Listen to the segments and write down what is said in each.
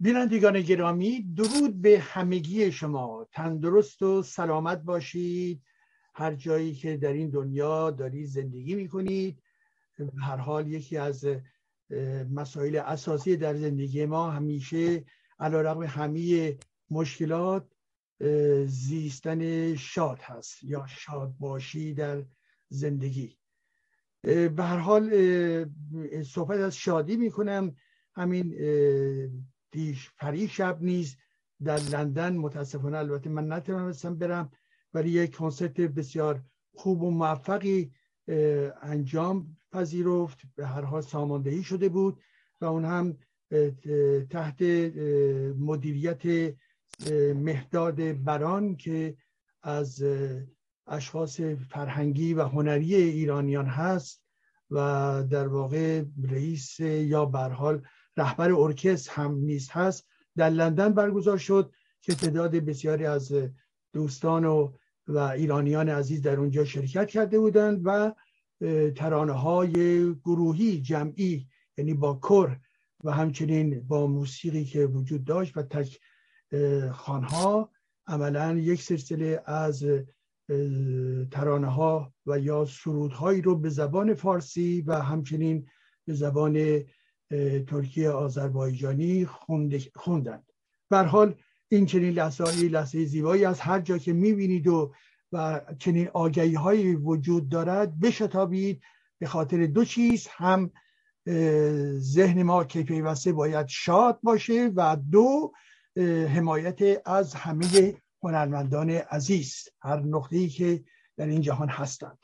بینندگان گرامی درود به همگی شما. تندرست و سلامت باشید. هر جایی که در این دنیا دارید زندگی می‌کنید هر حال یکی از مسائل اساسی در زندگی ما همیشه علا رقم همه مشکلات زیستن شاد هست یا شاد باشی در زندگی. به هر حال صحبت از شادی می‌کنم. همین دیش پری شب نیز در لندن. متاسفانه البته من نتونستم برم ولی یک کنسرت بسیار خوب و موفقی انجام پذیرفت. به هر حال ساماندهی شده بود و اون هم تحت مدیریت مهداد بران که از اشخاص فرهنگی و هنری ایرانیان هست و در واقع رئیس یا برحال رهبر ارکستر هم نیست هست در لندن برگزار شد که تعداد بسیاری از دوستان و و ایرانیان عزیز در اونجا شرکت کرده بودند و ترانه های گروهی جمعی یعنی با کر و همچنین با موسیقی که وجود داشت و تک خانها عملا یک سلسله از ترانه ها و یا سرودهایی رو به زبان فارسی و همچنین به زبان ترکیه آذربایجانی خوندند. بر حال این چنین لحظه لحظه زیبایی از هر جا که می‌بینید و و چنین آگهی های وجود دارد بشتابید. به خاطر دو چیز هم ذهن ما که پیوسته باید شاد باشه و دو حمایت از همه هنرمندان عزیز. هر نقطه‌ای که در این جهان هستند.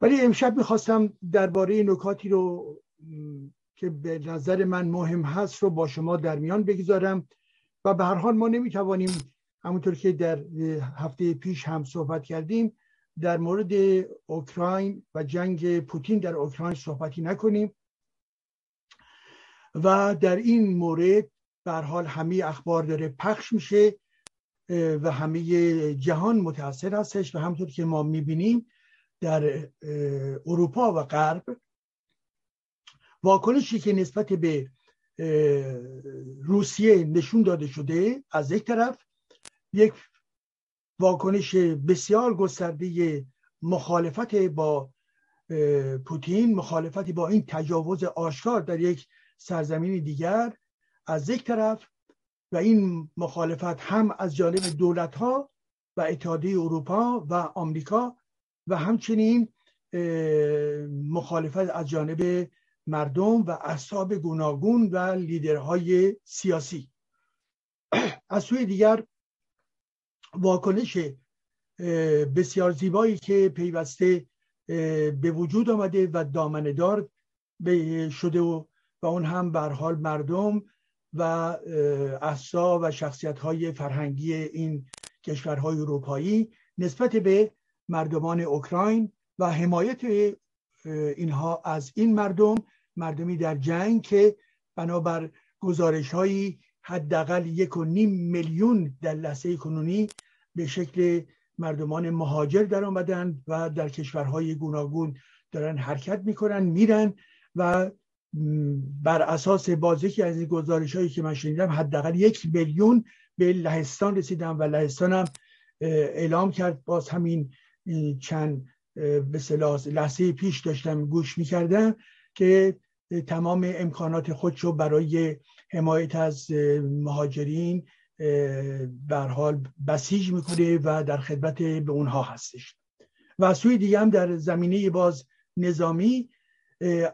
ولی امشب می‌خواستم درباره نکاتی رو که به نظر من مهم هست رو با شما در میان بگذارم و به هر حال ما نمی‌توانیم همونطور که در هفته پیش هم صحبت کردیم در مورد اوکراین و جنگ پوتین در اوکراین صحبتی نکنیم و در این مورد به حال همه اخبار داره پخش میشه و همه جهان متاثر هستش و همطور که ما می‌بینیم در اروپا و غرب واکنشی که نسبت به روسیه نشون داده شده از یک طرف یک واکنش بسیار گسترده مخالفت با پوتین مخالفتی با این تجاوز آشکار در یک سرزمین دیگر. از یک طرف و این مخالفت هم از جانب دولت ها و اتحادیه اروپا و آمریکا و همچنین مخالفت از جانب مردم و اصحاب گوناگون و لیدرهای سیاسی. از سوی دیگر واکنش بسیار زیبایی که پیوسته به وجود آمده و دامندار شده و و اون هم بر حال مردم و احسا و شخصیت های فرهنگی این کشورهای اروپایی نسبت به مردمان اوکراین و حمایت اینها از این مردم مردمی در جنگ که بنابر گزارش هایی حداقل یک و نیم میلیون در لحظه کنونی به شکل مردمان مهاجر در آمدن و در کشورهای گوناگون دارن حرکت می‌کنن میرن و بر اساس باز یکی از این گزارش هایی که من شنیدم حداقل یک میلیون به لهستان رسیدن و لهستان هم اعلام کرد. باز همین چند به لحظه پیش داشتم گوش می‌کردم که تمام امکانات خودشو برای حمایت از مهاجرین بر حال بسیج می‌کنه و در خدمت به اونها هستش. و سوی دیگه هم در زمینه باز نظامی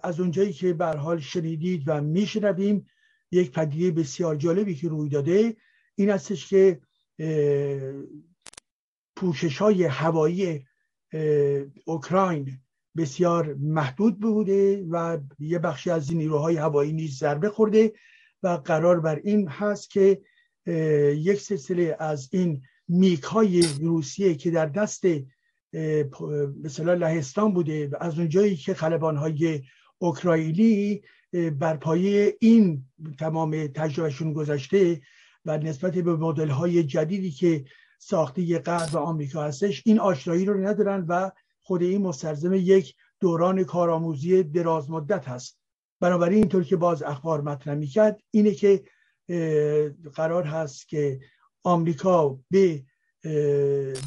از اونجایی که بر حال شنیدید و میشنویم یک پدیده بسیار جالبی که روی داده این هستش که پوشش های هوایی اوکراین بسیار محدود بوده و یه بخشی از نیروهای هوایی نیز ضربه خورده و قرار بر این هست که یک سلسله از این میک های روسیه که در دست مثلا لهستان بوده و از اونجایی که خلبان های اوکراینی بر پایه این تمام تجربهشون گذشته و نسبت به مدل های جدیدی که ساخته غرب و آمریکا هستش این آشنایی رو ندارن و خود این مستلزم یک دوران کارآموزی دراز مدت هست. بنابراین اینطور که باز اخبار مطرح می‌کرد اینه که قرار هست که آمریکا به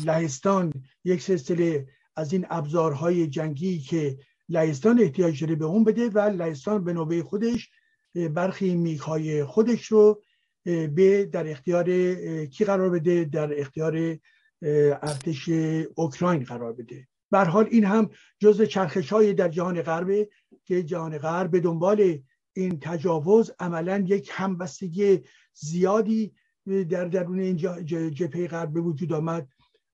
لهستان یک سلسله از این ابزارهای جنگی که لهستان احتیاج داره به اون بده و لهستان به نوبه خودش برخی میکهای خودش رو به در اختیار کی قرار بده؟ در اختیار ارتش اوکراین قرار بده. بر حال این هم جز چرخش های در جهان غرب که جهان غرب به دنبال این تجاوز عملا یک همبستگی زیادی در درون این جبهه غرب به وجود آمد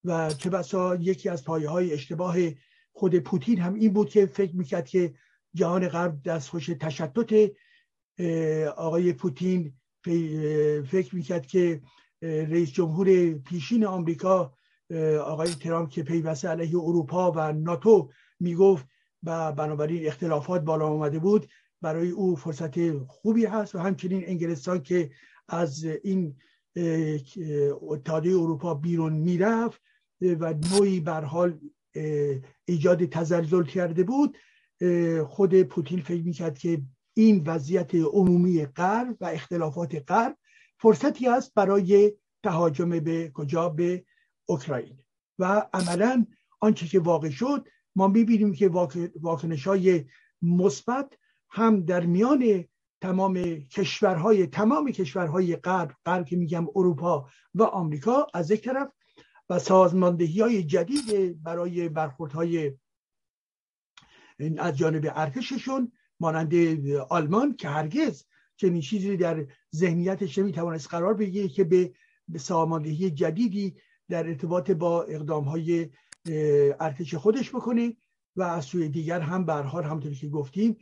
و چه بسا یکی از پایه های اشتباه خود پوتین هم این بود که فکر می‌کرد که جهان غرب دستخوش تشتت آقای پوتین فکر می‌کرد که رئیس جمهور پیشین آمریکا آقای ترامپ که پیوسته علیه اروپا و ناتو می‌گفت و بنابراین اختلافات بالا آمده بود برای او فرصت خوبی هست و همچنین انگلستان که از این اتحادیه اروپا بیرون می‌رفت و نوعی حال ایجاد تزلزل کرده بود. خود پوتین فکر می‌کرد که این وضعیت عمومی غرب و اختلافات غرب فرصتی است برای تهاجم به کجا؟ به اوکراین. و عملا آنچه که واقع شد ما می‌بینیم که واکنش های مثبت هم در میان تمام کشورهای تمام کشورهای غرب غرب که میگم اروپا و آمریکا از یک طرف و سازماندهی های جدید برای برخوردهای از جانب ارتششون مانند آلمان که هرگز چنین چیزی در ذهنیتش نمی‌توانست قرار بگیره که به ساماندهی جدیدی در ارتباط با اقدام های ارتش خودش بکنه و از سوی دیگر هم برحال همطور که گفتیم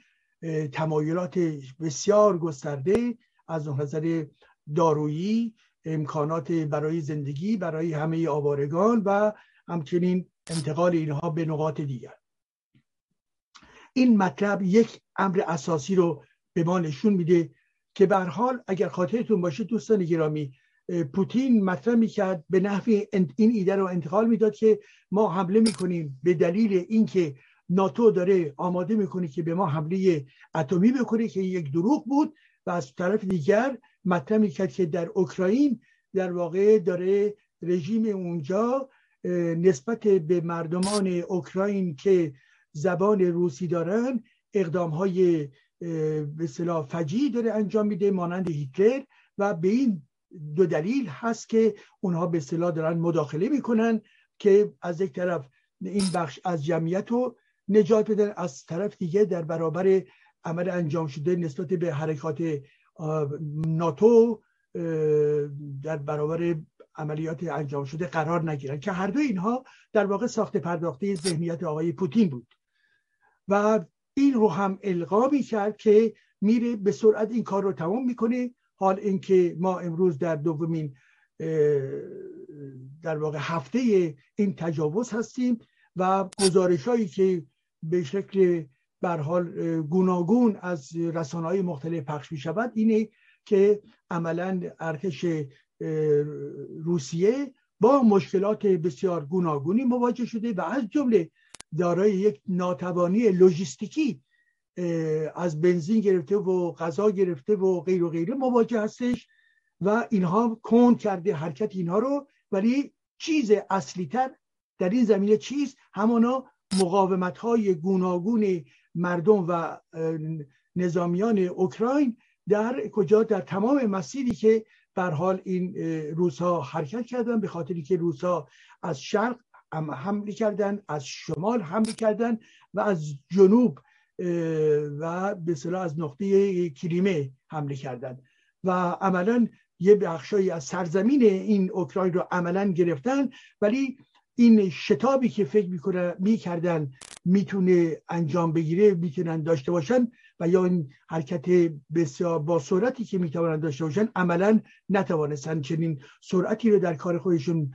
تمایلات بسیار گسترده از نظر دارویی امکانات برای زندگی برای همه آوارگان و همچنین انتقال اینها به نقاط دیگر. این مطلب یک امر اساسی رو به ما نشون میده که به حال اگر خاطرتون باشه دوستان گرامی پوتین مطرح می‌کرد به نحوی این ایده رو انتقال می‌داد که ما حمله می‌کنیم به دلیل اینکه ناتو داره آماده می‌کنه که به ما حمله اتمی بکنه که یک دروغ بود و از طرف دیگر مطرح می‌کرد که در اوکراین در واقع داره رژیم اونجا نسبت به مردمان اوکراین که زبان روسی دارن اقدام های به فجی داره انجام میده مانند هیتلر و به این دو دلیل هست که اونها به صلاح دارن مداخله می‌کنن که از یک طرف این بخش از جمعیت رو نجات بدن از طرف دیگه در برابر عمل انجام شده نسبت به حرکات ناتو در برابر عملیات انجام شده قرار نگیرن که هر دو اینها در واقع ساخت پرداخته ذهنیت آقای پوتین بود. و این رو هم القا کرد که میره به سرعت این کار رو تمام می‌کنه. حال اینکه ما امروز در دومین در واقع هفته این تجاوز هستیم و گزارش هایی که به شکل بر حال گوناگون از رسانه های مختلف پخش می شود اینه که عملا ارتش روسیه با مشکلات بسیار گوناگونی مواجه شده و از جمله دارای یک ناتوانی لوجستیکی از بنزین گرفته و غذا گرفته و غیر و غیره مواجه هستش و اینها کند کرده حرکت اینها رو ولی چیز اصلی تر در این زمینه چیز همانا مقاومت های گوناگون مردم و نظامیان اوکراین در کجا در تمام مسیری که بر حال این روس ها حرکت کردن به خاطری که روس ها از شرق حمله کردن از شمال حمله کردن و از جنوب و به از نقطه کریمه حمله کردن. و عملا یه بخشایی از سرزمین این اوکراین رو عملا گرفتن ولی این شتابی که فکر می‌کنه می‌کردن می‌تونه انجام بگیره می‌تونن داشته باشن و یا این حرکت بسیار با سرعتی که می‌توانند داشته باشن عملا نتوانستن چنین سرعتی رو در کار خودشون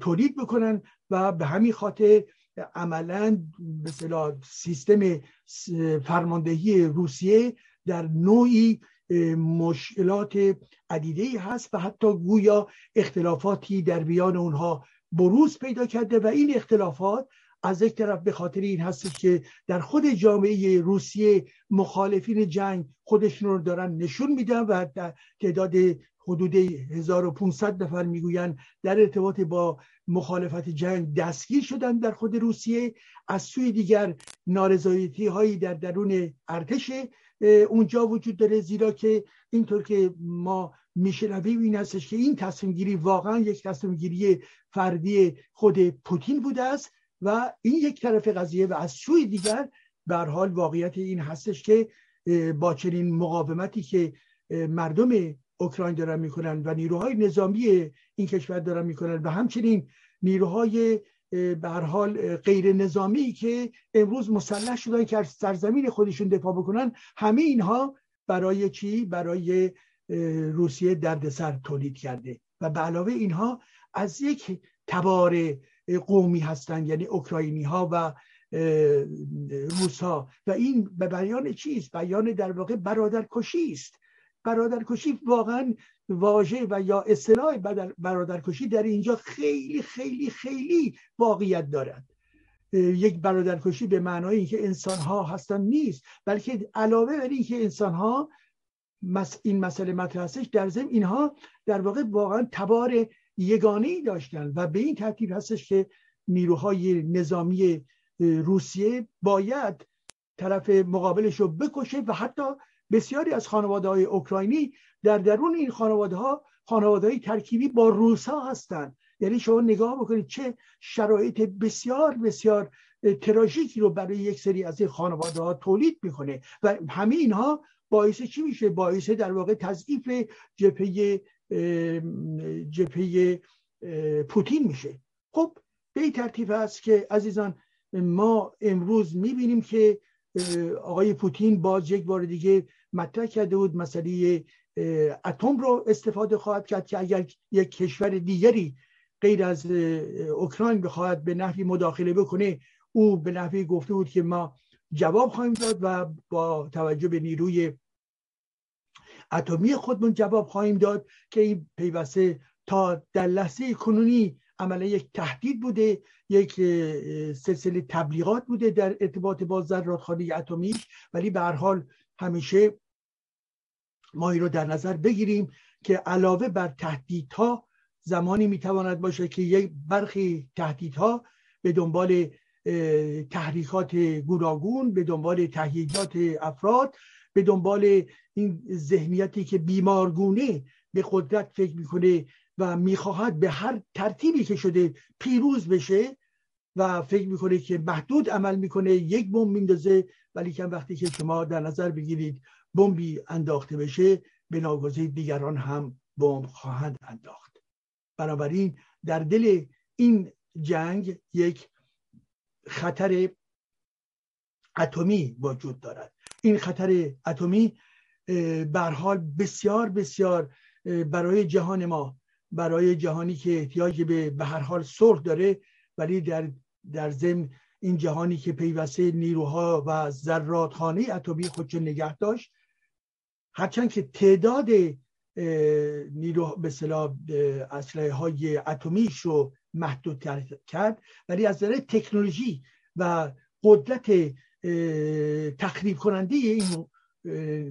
تولید بکنن و به همین خاطر عملا به سیستم فرماندهی روسیه در نوعی مشکلات عدیده هست و حتی گویا اختلافاتی در بیان اونها بروز پیدا کرده و این اختلافات از یک طرف به خاطر این هستش که در خود جامعه روسیه مخالفین جنگ خودشون رو دارن نشون میدن و تعداد حدود 1500 نفر می‌گویند در ارتباط با مخالفت جنگ دستگیر شدن در خود روسیه. از سوی دیگر نارضایتی هایی در درون ارتش اونجا وجود داره زیرا که اینطور که ما میشنویم این هستش که این تصمیم گیری واقعا یک تصمیم گیری فردی خود پوتین بوده است و این یک طرف قضیه و از سوی دیگر به حال واقعیت این هستش که با چنین مقاومتی که مردم اوکراین دارن می‌کنن و نیروهای نظامی این کشور دارن می‌کنن و همچنین نیروهای به حال غیر نظامی که امروز مسلح شدن که از سرزمین خودشون دفاع بکنن همه اینها برای چی؟ برای روسیه دردسر تولید کرده و به علاوه اینها از یک تبار قومی هستند یعنی اوکراینی ها و روس ها و این به بیان چیست؟ بیان در واقع برادرکشی است. برادرکشی واقعا واژه و یا اصطلاح برادرکشی در اینجا خیلی خیلی خیلی واقعیت دارد. یک برادرکشی به معنای اینکه انسان ها هستن نیست بلکه علاوه بر اینکه انسان ها این مسئله مطرح در ضمن اینها در واقع واقعا تبار یگانه ای داشتن و به این ترتیب هستش که نیروهای نظامی روسیه باید طرف مقابلش رو بکشه و حتی بسیاری از خانواده های اوکراینی در درون این خانواده ها خانواده های ترکیبی با روسا هستند. یعنی شما نگاه بکنید چه شرایط بسیار بسیار تراژیکی رو برای یک سری از این خانواده ها تولید می‌کنه و همه اینها باعث چی میشه؟ باعث در واقع تضعیف جبهه جبهه پوتین میشه. خب به این ترتیب است که عزیزان ما امروز می‌بینیم که آقای پوتین باز یک بار دیگه مطرح کرده بود مسئله اتم رو استفاده خواهد کرد که اگر یک کشور دیگری غیر از اوکراین بخواهد به نحوی مداخله بکنه او به نحوی گفته بود که ما جواب خواهیم داد و با توجه به نیروی اتمی خودمون جواب خواهیم داد که این پیوسته تا در لحظه کنونی عملا یک تهدید بوده یک سلسله تبلیغات بوده در ارتباط با ذراتخانه اتمی ولی به هر حال همیشه ما این رو در نظر بگیریم که علاوه بر تهدیدها زمانی می‌تواند باشه که یک برخی تهدیدها به دنبال تحریکات گوناگون به دنبال تهییجات افراد به دنبال این ذهنیتی که بیمارگونه به قدرت فکر می‌کنه و می‌خواهد به هر ترتیبی که شده پیروز بشه و فکر می‌کنه که محدود عمل می‌کنه یک بمب میندازه. ولی کم وقتی که شما در نظر بگیرید بمبی انداخته بشه به ناگزیر دیگران هم بمب خواهند انداخت. بنابراین در دل این جنگ یک خطر اتمی وجود دارد. این خطر اتمی بر حال بسیار بسیار برای جهان ما برای جهانی که احتیاج به به هر حال صلح داره ولی در در ضمن این جهانی که پیوسته نیروها و ذراتخانه اتمی خودش نگه داشت هرچند که تعداد نیرو به اصطلاح اسلحه های اتمیش رو محدود کرد ولی از نظر تکنولوژی و قدرت تخریب کننده این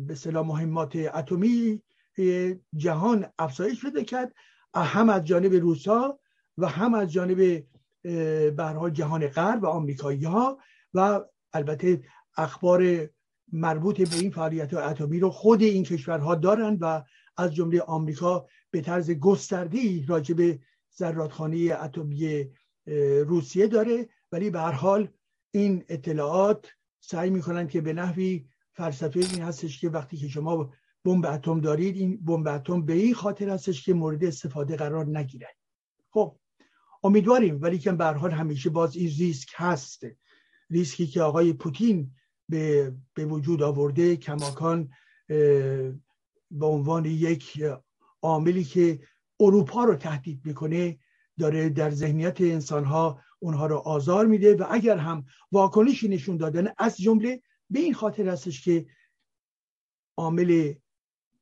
به مهمات اتمی جهان افزایش پیدا کرد. هم از جانب روسا و هم از جانب به جهان غرب و آمریکایی ها و البته اخبار مربوط به این فعالیت اتمی رو خود این کشورها دارند و از جمله آمریکا به طرز گستردی راجع به زرادخانه اتمی روسیه داره. ولی به هر حال این اطلاعات سعی می‌کنند که به نحوی فلسفه این هستش که وقتی که شما بمب اتم دارید این بمب اتم به این خاطر هستش که مورد استفاده قرار نگیره. خب امیدواریم ولی که به حال همیشه باز این ریسک هست. ریسکی که آقای پوتین به, به وجود آورده کماکان به عنوان یک عاملی که اروپا رو تهدید می‌کنه داره در ذهنیت انسانها اونها رو آزار میده و اگر هم واکنشی نشون دادن از جمله به این خاطر هستش که عامل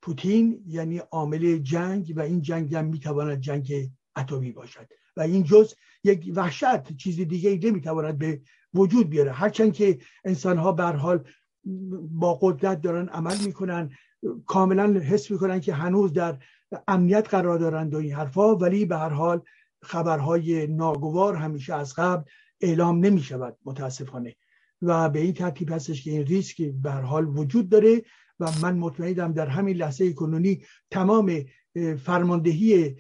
پوتین یعنی عامل جنگ و این جنگ هم می‌تواند جنگ اتمی باشد. و این جز یک وحشت چیز دیگه نمی‌تواند به وجود بیاره. هرچند که انسان ها بر حال با قدرت دارن عمل می‌کنن کاملا حس می‌کنن که هنوز در امنیت قرار دارند و این حرفا ولی به هر حال خبرهای ناگوار همیشه از قبل اعلام نمی شود متاسفانه. و به این ترتیب هستش که این ریسک به هر حال وجود داره. و من مطمئنم در همین لحظه کنونی تمام فرماندهی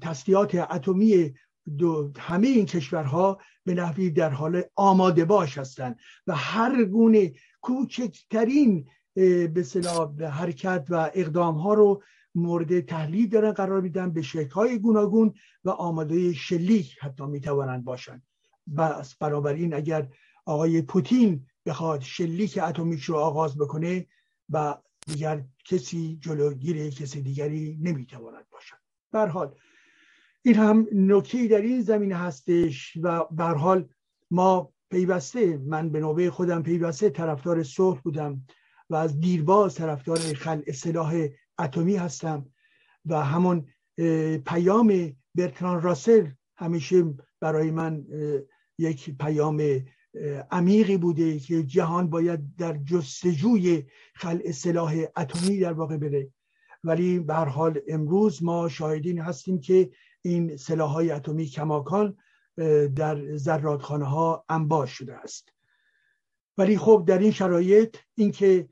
تسلیحات اتمی دو همه این کشورها به نحوی در حال آماده باش هستند و هر گونه کوچکترین به حرکت و اقدام ها رو مورد تحلیل دارن قرار میدن به شکل گوناگون و آماده شلیک حتی می‌توانند باشند بس این اگر آقای پوتین بخواد شلیک اتمیک رو آغاز بکنه و دیگر کسی جلوگیر کسی دیگری نمی‌تواند باشد. بر حال این هم نکته در این زمینه هستش و بر حال ما پیوسته من به نوبه خودم پیوسته طرفدار صلح بودم و از دیرباز طرفدار خلع سلاح اتمی هستم و همون پیام برتران راسل همیشه برای من یک پیام عمیقی بوده که جهان باید در جستجوی خلع سلاح اتمی در واقع بره. ولی به حال امروز ما شاهدین هستیم که این سلاح های اتمی کماکان در زرادخانه ها انباش شده است. ولی خب در این شرایط اینکه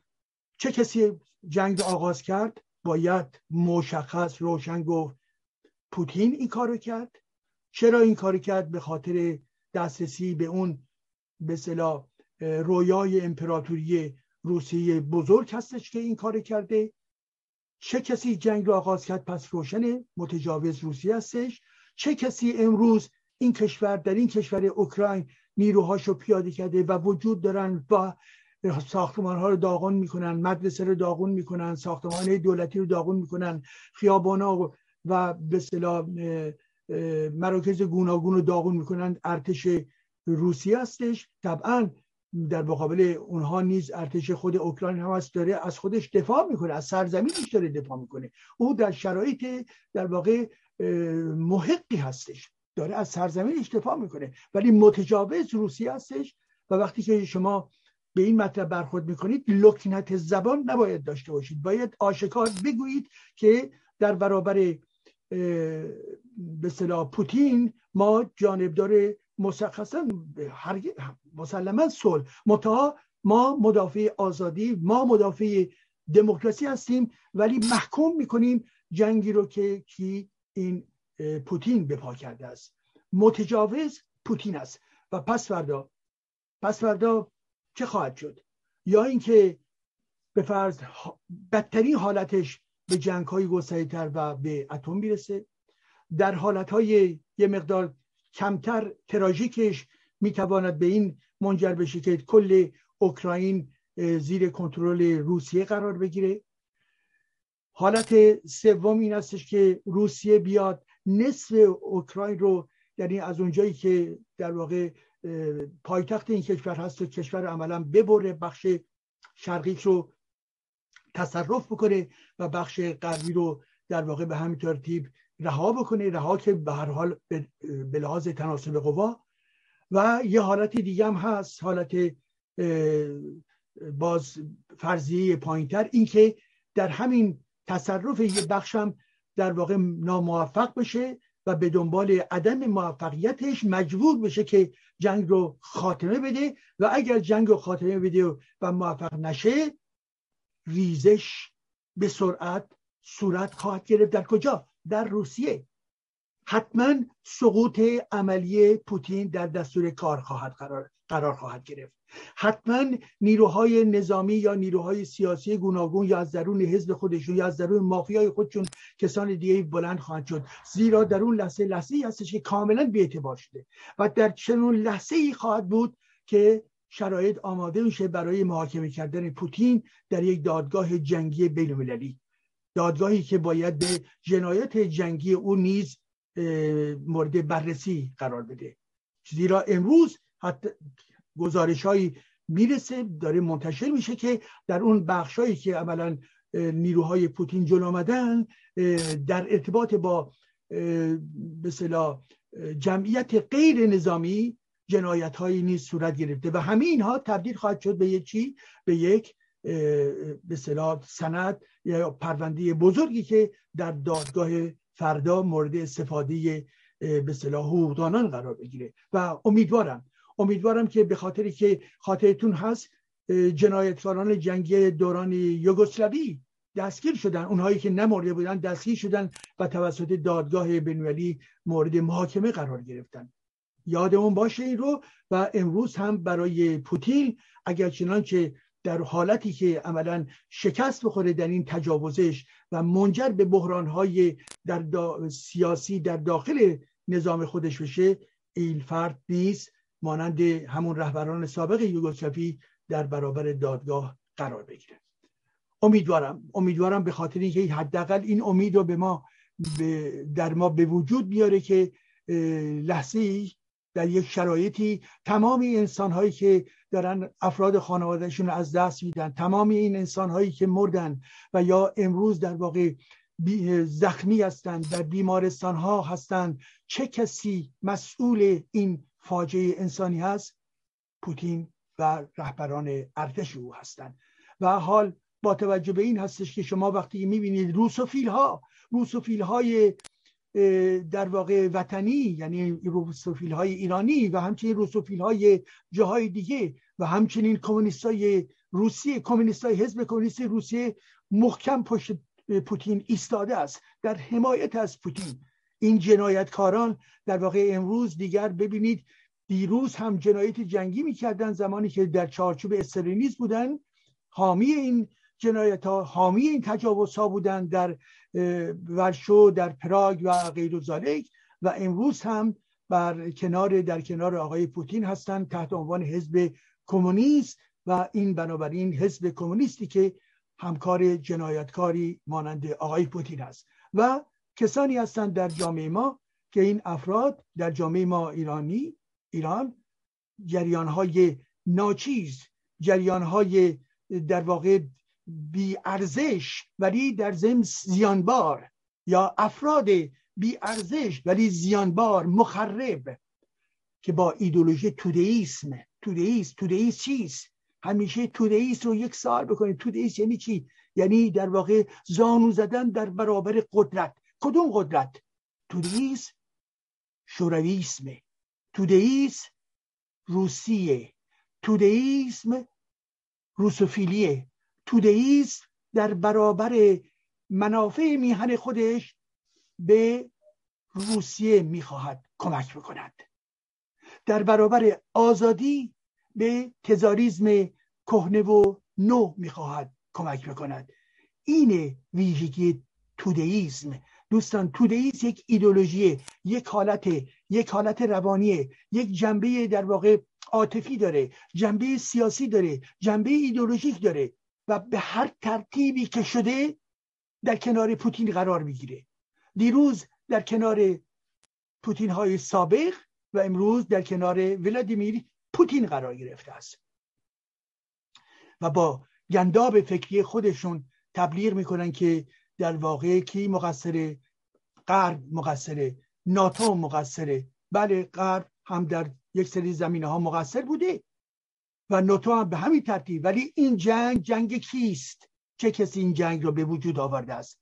چه کسی جنگ آغاز کرد باید مشخص روشن گفت پوتین این کارو کرد. چرا این کارو کرد؟ به خاطر دسترسی به اون به صلاح رویای امپراتوری روسیه بزرگ هستش که این کار کرده. چه کسی جنگ رو آغاز کرد؟ پس روشن متجاوز روسیه هستش. چه کسی امروز این کشور در این کشور اوکراین نیروهاش رو پیاده کرده و وجود دارن و ساختمان ها رو داغون می‌کنن مدرسه رو داغون می‌کنن ساختمان دولتی رو داغون می‌کنن خیابان ها و به مراکز گوناگون رو داغون می‌کنن ارتش روسیه هستش. طبعا در مقابل اونها نیز ارتش خود اوکراین هم هست داره از خودش دفاع می‌کنه از سرزمینش داره دفاع می‌کنه. او در شرایط در واقع محقی هستش. داره از سرزمینش دفاع می‌کنه. ولی متجاوز روسیه هستش و وقتی که شما به این مطلب برخورد می‌کنید لکنت زبان نباید داشته باشید. باید آشکار بگویید که در برابر به صلاح پوتین ما جانبدار مشخصا مسلما صلح. متا ما مدافع آزادی ما مدافع دموکراسی هستیم ولی محکوم می‌کنیم جنگی رو که کی این پوتین به پا کرده است. متجاوز پوتین است. و پس فردا پس فردا چه خواهد شد؟ یا اینکه به فرض بدترین حالتش به جنگ های تر و به اتم می‌رسه. در حالت های یه مقدار کمتر تراژیکش می‌تواند به این منجر بشه که کل اوکراین زیر کنترل روسیه قرار بگیره. حالت سوم این هستش که روسیه بیاد نصف اوکراین رو یعنی از اونجایی که در واقع پایتخت این کشور هست و کشور عملا ببره بخش شرقیش رو تصرف بکنه و بخش غربی رو در واقع به همین ترتیب رها بکنه رها که به هر حال به لحاظ تناسب قوا. و یه حالت دیگه هم هست حالت باز فرضیه پایینتر اینکه در همین تصرف یه بخشم در واقع ناموفق بشه و به دنبال عدم موفقیتش مجبور بشه که جنگ رو خاتمه بده. و اگر جنگ رو خاتمه بده و موفق نشه ریزش به سرعت صورت خواهد گرفت. در کجا؟ در روسیه. حتما سقوط عملی پوتین در دستور کار خواهد قرار, قرار خواهد گرفت. حتما نیروهای نظامی یا نیروهای سیاسی گوناگون یا از درون حزب خودشون یا از درون مافیای خودشون کسان دیگه بلند خواهد شد. زیرا در اون لحظه لحظه ای هستش که کاملا بیعتبار شده و در چنون لحظه ای خواهد بود که شرایط آماده میشه برای محاکمه کردن پوتین در یک دادگاه جنگی بین دادگاهی که باید به جنایت جنگی او نیز مورد بررسی قرار بده. زیرا امروز حتی گزارش هایی می‌رسه داره منتشر میشه که در اون بخشایی که عملا نیروهای پوتین جلو آمدن در ارتباط با به جمعیت غیر نظامی جنایت هایی نیز صورت گرفته و همه اینها تبدیل خواهد شد به یک چی؟ به یک به سند یا پرونده بزرگی که در دادگاه فردا مورد استفاده به صلاح حقوقدانان قرار بگیره. و امیدوارم امیدوارم که به خاطری که خاطرتون هست جنایتکاران جنگی دوران یوگسلاوی دستگیر شدن. اونهایی که نمرده بودن دستگیر شدن و توسط دادگاه بینولی مورد محاکمه قرار گرفتن. یادمون باشه این رو و امروز هم برای پوتین اگر چنانچه در حالتی که عملا شکست بخوره در این تجاوزش و منجر به بحرانهای در سیاسی در داخل نظام خودش بشه این فرد نیست مانند همون رهبران سابق یوگسلاوی در برابر دادگاه قرار بگیره. امیدوارم امیدوارم به خاطر اینکه حداقل این امید رو به ما در ما به وجود بیاره که لحظه در یک شرایطی تمام انسان هایی که دارن افراد خانوادهشون از دست میدن تمام این انسان هایی که مردن و یا امروز در واقع زخمی هستند در بیمارستان ها هستند چه کسی مسئول این فاجعه انسانی هست؟ پوتین و رهبران ارتش او هستند و حال با توجه به این هستش که شما وقتی می‌بینید روسوفیل ها روسوفیل های در واقع وطنی یعنی روسوفیل های ایرانی و همچنین روسوفیل های جاهای دیگه و همچنین کمونیست های روسیه کمونیست های حزب کمونیست روسیه محکم پشت پوتین ایستاده است. در حمایت از پوتین. این جنایتکاران در واقع امروز دیگر ببینید دیروز هم جنایت جنگی می‌کردن زمانی که در چارچوب استرینیز بودن. حامی این جنایت ها حامی این تجاوز ها بودن در ورشو در پراگ و غیر و و امروز هم بر کنار در کنار آقای پوتین هستند تحت عنوان حزب کمونیست و این بنابراین حزب کمونیستی که همکار جنایتکاری مانند آقای پوتین است. و کسانی هستند در جامعه ما که این افراد در جامعه ما ایرانی ایران جریان های ناچیز جریان های در واقع بی ارزش ولی در ضمن زیانبار یا افراد بی ارزش ولی زیانبار مخرب که با ایدولوژی تودئیسم تودئیسم تودئیسم چیست؟ همیشه تودئیسم رو یک سال بکنید. تودئیسم یعنی چی؟ یعنی در واقع زانو زدن در برابر قدرت. کدوم قدرت؟ تودئیسم شورویسمه تودئیسم روسیه. تودئیسم روسوفیلیه. تودئیسم در برابر منافع میهن خودش به روسیه می‌خواهد کمک بکند. در برابر آزادی به تزاریزم کهنه و نو می‌خواهد کمک بکند. این ویژگی تودئیسم دوستان تودئیسم یک ایدولوژی یک حالت یک حالت روانیه یک جنبه در واقع عاطفی داره جنبه سیاسی داره جنبه ایدولوژیک داره. و به هر ترتیبی که شده در کنار پوتین قرار می‌گیره. دیروز در کنار پوتین های سابق و امروز در کنار ولادیمیر پوتین قرار گرفته است. و با گنداب فکری خودشون تبلیغ می‌کنن که در واقع کی مقصر غرب مقصره ناتو مقصره بله غرب هم در یک سری زمینه ها مقصر بوده. و ناتو هم به همین ترتیب. ولی این جنگ جنگ کیست؟ چه کسی این جنگ رو به وجود آورده است؟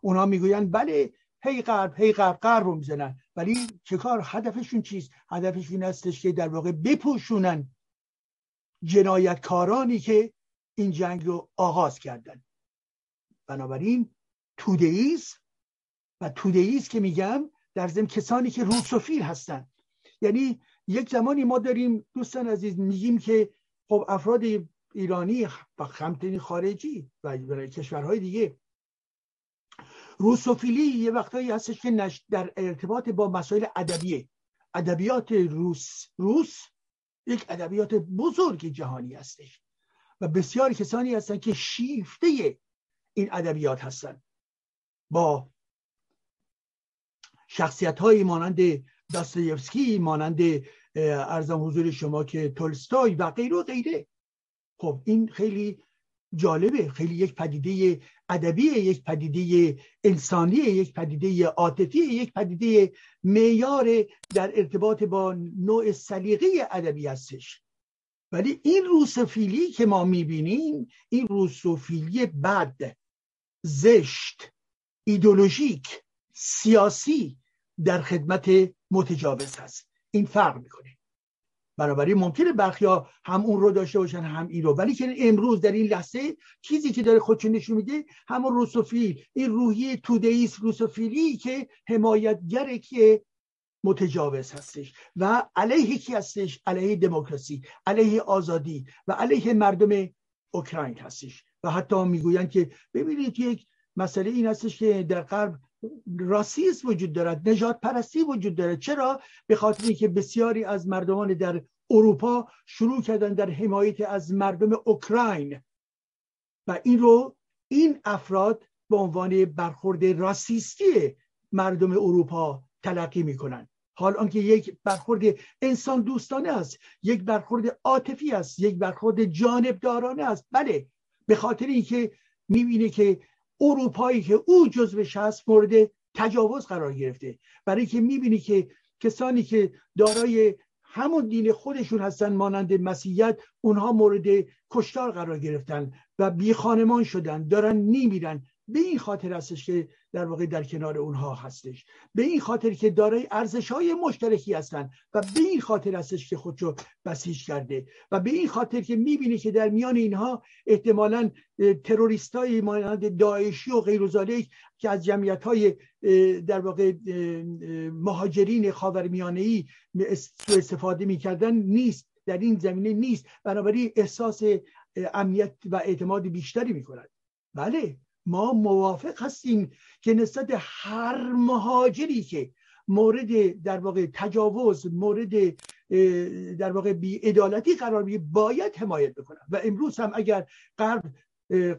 اونا می‌گویند بله هی غرب هی غرب غرب رو می‌زنن. ولی چه کار؟ هدفشون چیست؟ هدفشون هستش که در واقع بپوشونن جنایتکارانی که این جنگ رو آغاز کردن. بنابراین تودئیسم و تودئیسم که میگم در ضمن کسانی که روسوفیل هستن یعنی یک زمانی ما داریم دوستان عزیز میگیم که خب افراد ایرانی و همتنی خارجی و کشورهای دیگه. روسوفیلی یه وقتایی هستش که در ارتباط با مسائل ادبیه. ادبیات روس روس یک ادبیات بزرگ جهانی هستش و بسیار کسانی هستند که شیفته این ادبیات هستند با شخصیت های مانند داستایفسکی مانند ارزم حضور شما که تولستوی و غیر و غیره. خب این خیلی جالبه. خیلی یک پدیده ادبی یک پدیده انسانی یک پدیده عاطفی یک پدیده معیار در ارتباط با نوع سلیقه ادبی هستش. ولی این روسوفیلی که ما می‌بینیم این روسوفیلی بد زشت ایدولوژیک سیاسی در خدمت متجاوز هست. این فرق می‌کنه. بنابراین ممکنه برخیا هم اون رو داشته باشن هم این رو. ولی که امروز در این لحظه چیزی که داره خودشون نشون میده همون روسوفیل. این روحی تودئیس روسوفیلی که حمایتگر که متجاوز هستش و علیه کی هستش؟ علیه دموکراسی علیه آزادی و علیه مردم اوکراین هستش. و حتی می‌گویند که ببینید یک مسئله این هستش که در غرب راسیسم وجود دارد نجات پرستی وجود دارد. چرا؟ به خاطر اینکه بسیاری از مردمان در اروپا شروع کردن در حمایت از مردم اوکراین. و این رو این افراد به عنوان برخورد راسیستی مردم اروپا تلقی می‌کنن. حال آنکه یک برخورد انسان دوستانه است یک برخورد عاطفی است یک برخورد جانبدارانه است. بله به خاطر اینکه می‌بینه که اروپایی که او جزوش هست مورد تجاوز قرار گرفته. برای که می‌بینی که کسانی که دارای همون دین خودشون هستن مانند مسیحیت اونها مورد کشتار قرار گرفتن و بی خانمان شدن دارن میمیرن. به این خاطر هستش که در واقع در کنار اونها هستش. به این خاطر که دارای ارزش های مشترکی هستن و به این خاطر هستش که خودشو بسیج کرده و به این خاطر که می‌بینی که در میان اینها احتمالا تروریست های مانند داعشی و غیر که از جمعیت های در واقع مهاجرین خاورمیانه ای استفاده می‌کردن نیست در این زمینه نیست. بنابراین احساس امنیت و اعتماد بیشتری می‌کند. بله. ما موافق هستیم که نسبت هر مهاجری که مورد در واقع تجاوز مورد در واقع بیعدالتی قرار بگیره باید حمایت بکنن. و امروز هم اگر غرب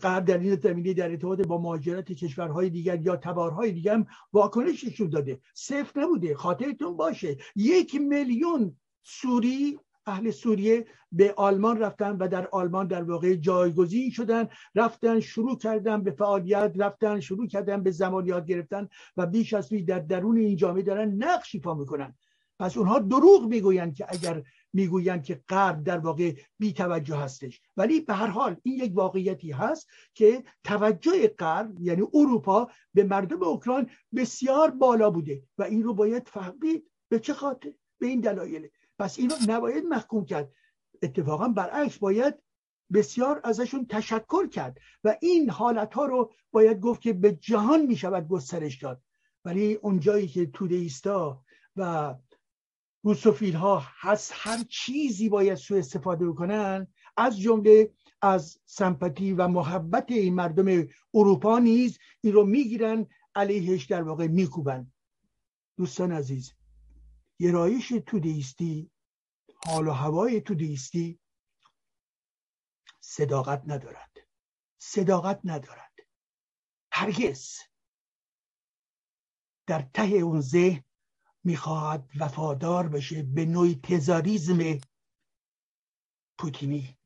غرب در این زمینه در ارتباط با مهاجرت کشورهای دیگر یا تبارهای دیگر هم واکنش نشون داده. صفر نبوده خاطرتون باشه. یک میلیون سوری اهل سوریه به آلمان رفتن و در آلمان در واقع جایگزین شدن رفتن شروع کردن به فعالیت رفتن شروع کردن به زمانیات گرفتن و بیش از در درون این جامعه دارن نقش ایفا می‌کنن. پس اونها دروغ می‌گویند که اگر می‌گویند که غرب در واقع بی توجه هستش. ولی به هر حال این یک واقعیتی هست که توجه غرب یعنی اروپا به مردم اوکراین بسیار بالا بوده و این رو باید فهمید به چه خاطر؟ به این دلایل. پس اینو نباید محکوم کرد. اتفاقا برعکس باید بسیار ازشون تشکر کرد و این حالت ها رو باید گفت که به جهان می شود گسترش داد. ولی اونجایی که تودیستا و روسوفیل ها هست هر چیزی باید سو استفاده بکنن از جمله از سمپاتی و محبت این مردم اروپا نیز این رو می‌گیرن علیهش در واقع میکوبن. دوستان عزیز گرایش تودیستی حال و هوای تودیستی صداقت ندارد. صداقت ندارد. هرگز در ته اون ذهن می‌خواهد وفادار بشه به نوعی تزاریزم پوتینی.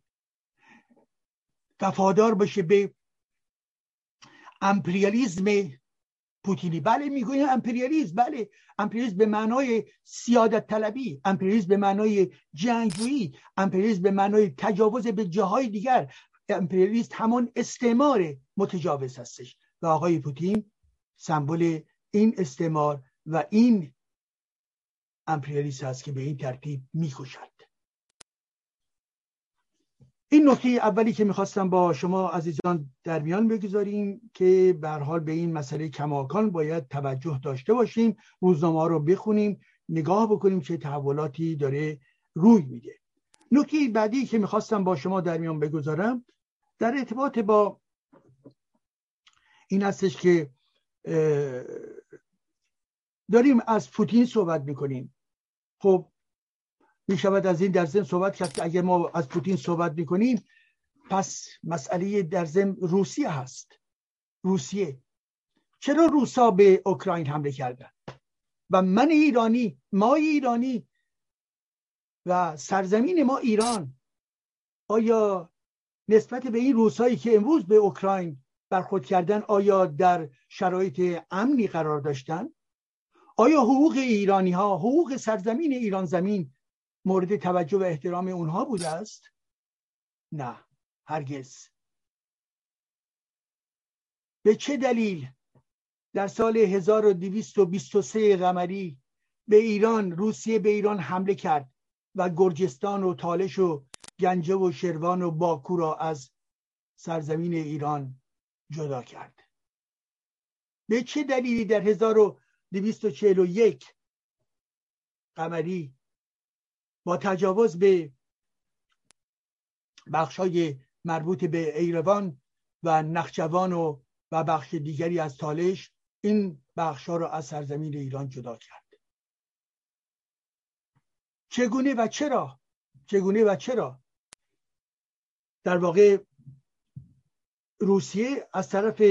وفادار باشه به امپریالیزم پوتینی. بله می‌گویند امپریالیزم بله امپریالیزم به معنای سیادت طلبی امپریالیزم به معنای جنگجویی امپریالیزم به معنای تجاوز به جاهای دیگر. امپریالیست همون استعمار متجاوز هستش. و آقای پوتین سمبل این استعمار و این امپریالیست هست که به این ترتیب می‌کشد. این نکته اولی که می‌خواستم با شما عزیزان در میان بگذاریم که به حال به این مسئله کماکان باید توجه داشته باشیم روزنامه رو بخونیم نگاه بکنیم چه تحولاتی داره روی میده. نکته بعدی که می‌خواستم با شما در میان بگذارم در ارتباط با این هستش که داریم از پوتین صحبت می‌کنیم. خب می شود از این در ضمن صحبت کرد که اگر ما از پوتین صحبت می‌کنیم پس مسئله در ضمن روسیه هست. روسیه. چرا روسا به اوکراین حمله کردن؟ و من ایرانی ما ایرانی و سرزمین ما ایران آیا نسبت به این روسایی که امروز به اوکراین برخورد کردن آیا در شرایط امنی قرار داشتن؟ آیا حقوق ایرانی ها حقوق سرزمین ایران زمین مورد توجه و احترام اونها بوده است؟ نه هرگز. به چه دلیل در سال 1223 قمری به ایران روسیه به ایران حمله کرد و گرجستان و تالش و گنجه و شروان و باکو را از سرزمین ایران جدا کرد؟ به چه دلیلی در 1241 قمری با تجاوز به بخشای مربوط به ایروان و نخجوان و و بخش دیگری از تالش این بخشها را از سرزمین ایران جدا کرد. چگونه و چرا؟ چگونه و چرا؟ در واقع روسیه از طرف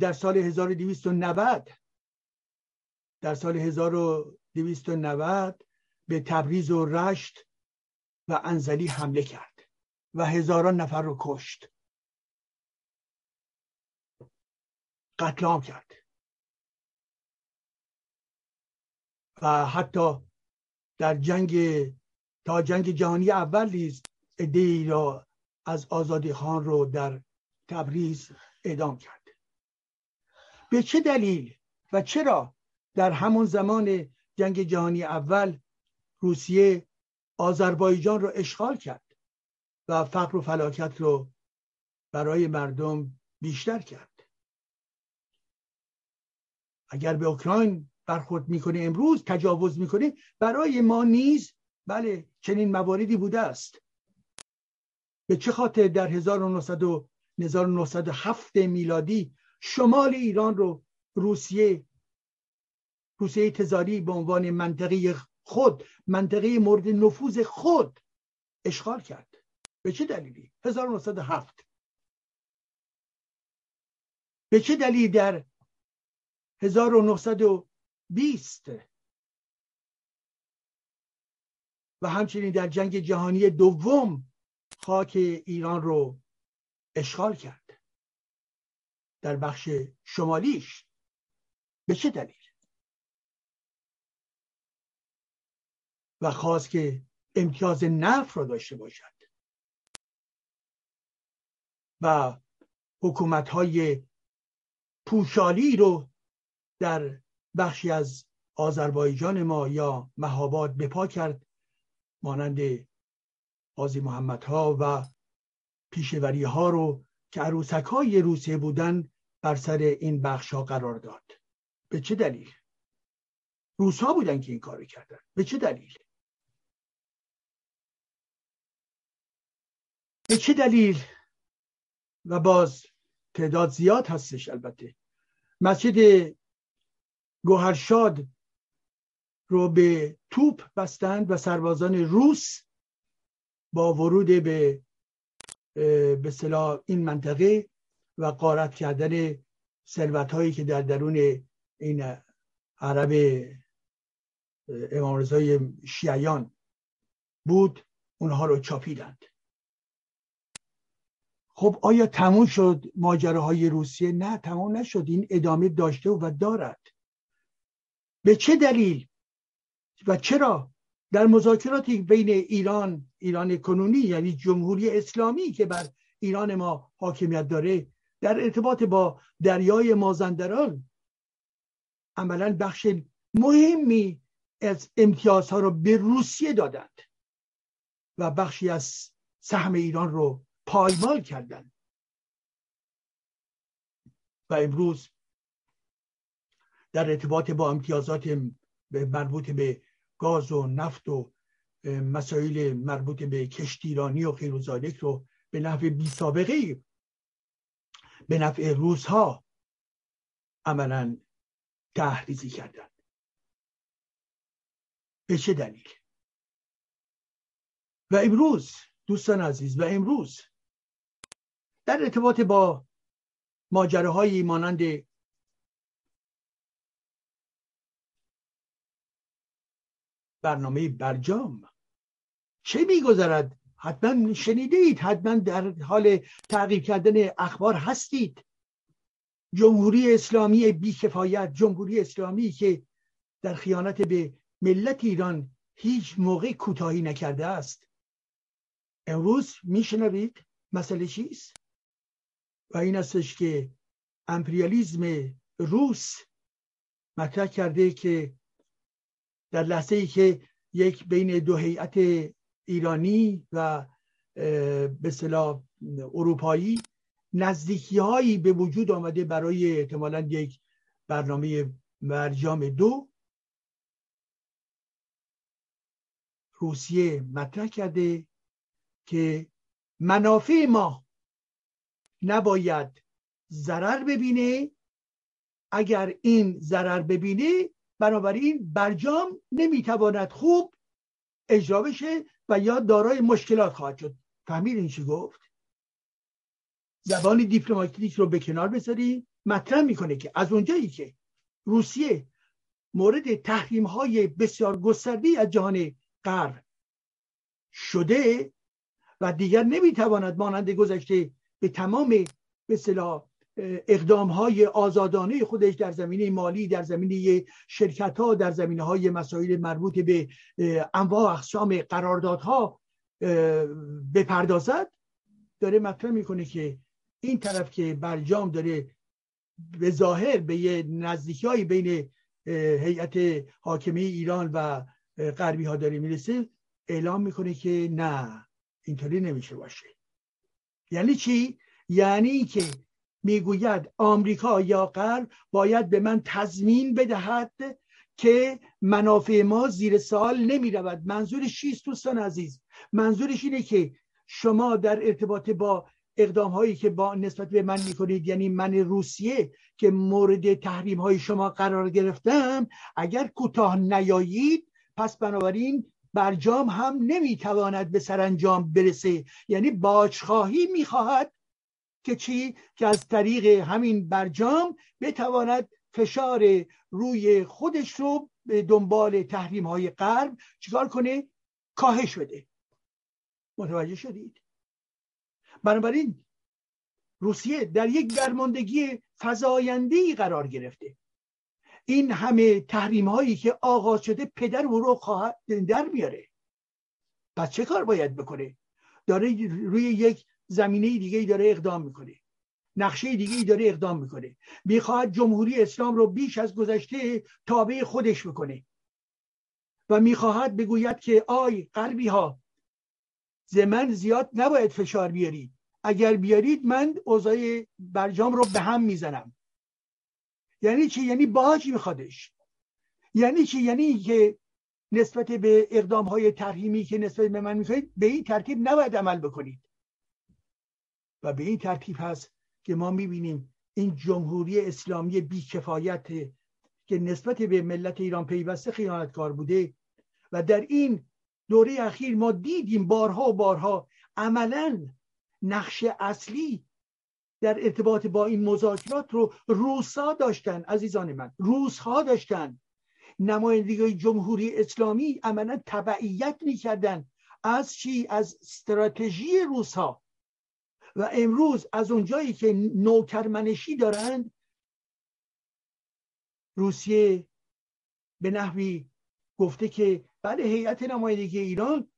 در سال 1290 در سال 1290 به تبریز و رشت و انزلی حمله کرد و هزاران نفر رو کشت. قتل کرد. و حتی در جنگ تا جنگ جهانی اول نیز ای را از آزادی خان رو در تبریز اعدام کرد. به چه دلیل و چرا در همون زمان جنگ جهانی اول روسیه آذربایجان رو اشغال کرد و فقر و فلاکت رو برای مردم بیشتر کرد. اگر به اوکراین برخورد می‌کنه امروز تجاوز می‌کنه برای ما نیز بله چنین مواردی بوده است. به چه خاطر در 1907 میلادی شمال ایران رو روسیه روسیه تزاری به عنوان منطقه خود منطقه مورد نفوذ خود اشغال کرد. به چه دلیلی؟ 1907 به چه دلیل در 1920 و همچنین در جنگ جهانی دوم خاک ایران رو اشغال کرد؟ در بخش شمالیش. به چه دلیل؟ و خواست که امتیاز نفت را داشته باشد. و حکومت های پوشالی رو در بخشی از آذربایجان ما یا مهاباد بپا کرد مانند قاضی محمد ها و پیشوری ها رو که عروسک های روسیه بودن بر سر این بخش ها قرار داد. به چه دلیل؟ روس ها بودن که این کار کردن. به چه دلیل؟ به چه دلیل؟ و باز تعداد زیاد هستش البته. مسجد گوهرشاد رو به توپ بستند و سربازان روس با ورود به به صلاح این منطقه و قارت کردن ثروت هایی که در درون این عرب امام شیعیان بود اونها رو چاپیدند. خب آیا تموم شد ماجراهای روسیه؟ نه تموم نشد. این ادامه داشته و دارد. به چه دلیل و چرا؟ در مذاکراتی بین ایران ایران کنونی یعنی جمهوری اسلامی که بر ایران ما حاکمیت داره در ارتباط با دریای مازندران عملا بخش مهمی از امتیازها را به روسیه دادند و بخشی از سهم ایران رو پایمال کردن. و امروز در ارتباط با امتیازات مربوط به گاز و نفت و مسائل مربوط به کشتیرانی و خیر رو به نحو بی سابقه به نفع روزها عملا تحریزی کردن. به چه دلیل؟ و امروز دوستان عزیز و امروز در ارتباط با ماجراهایی مانند برنامه برجام چه میگذرد؟ حتما شنیدید حتما در حال تعقیب کردن اخبار هستید. جمهوری اسلامی بیکفایت جمهوری اسلامی که در خیانت به ملت ایران هیچ موقع کوتاهی نکرده است. امروز میشنوید مسئله چیست؟ و این استش که امپریالیزم روس مطرح کرده که در لحظه ای که یک بین دو هیئت ایرانی و به صلاح اروپایی نزدیکی هایی به وجود آمده برای احتمالا یک برنامه برجام دو روسیه مطرح کرده که منافع ما نباید ضرر ببینه. اگر این ضرر ببینه بنابراین برجام نمی‌تواند خوب اجرا بشه و یا دارای مشکلات خواهد شد. فهمیدین چی گفت؟ زبان دیپلماتیک رو به کنار بذاری. مطرح می‌کنه که از اونجایی که روسیه مورد تحریم های بسیار گسترده از جهان غرب شده و دیگر نمی‌تواند مانند گذشته به تمام به اقدام های آزادانه خودش در زمینه مالی در زمینه شرکت ها در زمینه های مسائل مربوط به انواع اقسام قراردادها بپردازد داره مطرح می‌کنه که این طرف که برجام داره به ظاهر به یه نزدیکی بین هیئت حاکمه ایران و غربی ها داره می‌رسه اعلام می‌کنه که نه اینطوری نمیشه باشه. یعنی چی؟ یعنی که می‌گوید آمریکا یا غرب باید به من تضمین بدهد که منافع ما زیر سال نمی رود منظورش چیست دوستان عزیز؟ منظورش اینه که شما در ارتباط با اقدام هایی که با نسبت به من می‌کنید یعنی من روسیه که مورد تحریم های شما قرار گرفتم اگر کوتاه نیایید پس بنابراین برجام هم نمی‌تواند به سرانجام برسه. یعنی باجخواهی می‌خواهد که چی؟ که از طریق همین برجام بتواند فشار روی خودش رو به دنبال تحریم های غرب چیکار کنه؟ کاهش بده. متوجه شدید؟ بنابراین روسیه در یک درماندگی فضایندهی قرار گرفته. این همه تحریم هایی که آغاز شده پدر و رو خواهد در میاره. پس چه کار باید بکنه؟ داره روی یک زمینه دیگه داره اقدام می‌کنه. نقشه دیگه داره اقدام می‌کنه. می‌خواهد جمهوری اسلام رو بیش از گذشته تابع خودش بکنه. و می‌خواهد بگوید که آی غربی ها زمن زیاد نباید فشار بیارید. اگر بیارید من اوضاع برجام رو به هم می‌زنم. یعنی چی؟ یعنی باج میخوادش؟ یعنی چی؟ یعنی که نسبت به اقدام های ترهیمی که نسبت به من می‌خواهید به این ترتیب نباید عمل بکنید. و به این ترتیب هست که ما می‌بینیم این جمهوری اسلامی بیکفایت که نسبت به ملت ایران پیوسته خیانتکار بوده و در این دوره اخیر ما دیدیم بارها و بارها عملا نقش اصلی در ارتباط با این مذاکرات رو روسا داشتن عزیزان من روسها داشتن. نمایندگی جمهوری اسلامی عملا تبعیت می‌کردن از چی؟ از استراتژی روسها. و امروز از اونجایی که نوکرمنشی دارند روسیه به نحوی گفته که بله هیئت نمایندگی ایران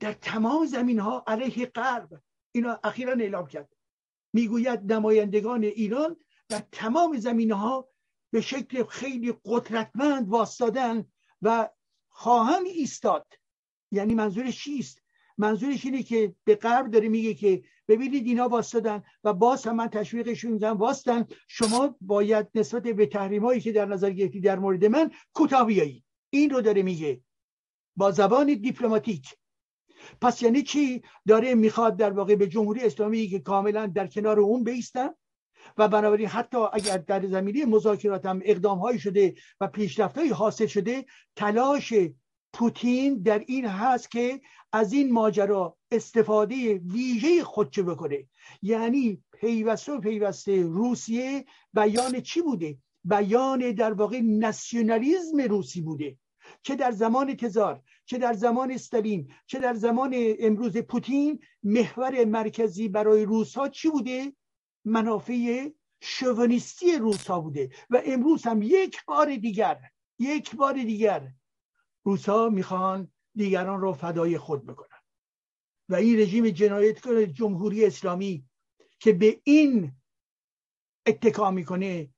در تمام زمین ها علیه غرب اینا اخیرا اعلام کرد. می‌گوید نمایندگان ایران در تمام زمین ها به شکل خیلی قدرتمند واستادن و خواهند ایستاد. یعنی منظورش چیست؟ منظورش اینه که به غرب داره میگه که ببینید اینا واسدن و باز هم من تشویقشون می‌کنم. واستن شما باید نسبت به تحریم هایی که در نظر گرفتی در مورد من کوتاه بیایید. این رو داره میگه. با زبان دیپلماتیک. پس یعنی چی؟ داره می‌خواد در واقع به جمهوری اسلامی که کاملا در کنار اون بیستن و بنابراین حتی اگر در زمینه مذاکرات هم اقدام های شده و پیشرفت های حاصل شده تلاش پوتین در این هست که از این ماجرا استفاده ویژه خودچه بکنه. یعنی پیوسته و پیوسته روسیه بیان چی بوده؟ بیان در واقع ناسیونالیزم روسی بوده چه در زمان تزار چه در زمان استالین چه در زمان امروز پوتین محور مرکزی برای روس ها چی بوده؟ منافع شوونیستی روس ها بوده. و امروز هم یک بار دیگر یک بار دیگر روس ها می‌خوان دیگران را فدای خود بکنن. و این رژیم جنایت جمهوری اسلامی که به این اتکا می‌کنه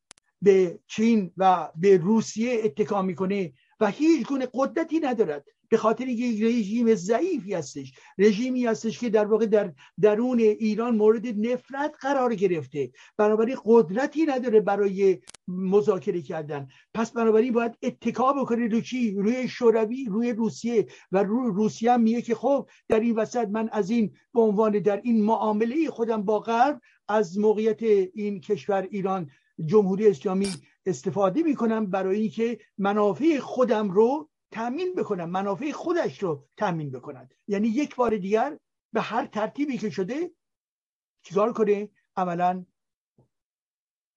به چین و به روسیه اتکا می‌کنه و هیچ گونه قدرتی ندارد. به خاطر یک رژیم ضعیفی هستش. رژیمی هستش که در واقع در درون ایران مورد نفرت قرار گرفته. بنابراین قدرتی نداره برای مذاکره کردن. پس بنابراین باید اتکا بکنه رو چی؟ روی شوروی روی روسیه. و روی روسیه هم میگه که خب در این وسط من از این به عنوان در این معامله خودم با غرب از موقعیت این کشور ایران جمهوری اسلامی استفاده می‌کنم برای اینکه منافع خودم رو تامین بکنم منافع خودش رو تامین بکنند یعنی یک بار دیگر به هر ترتیبی که شده چیکار کنه؟ عملا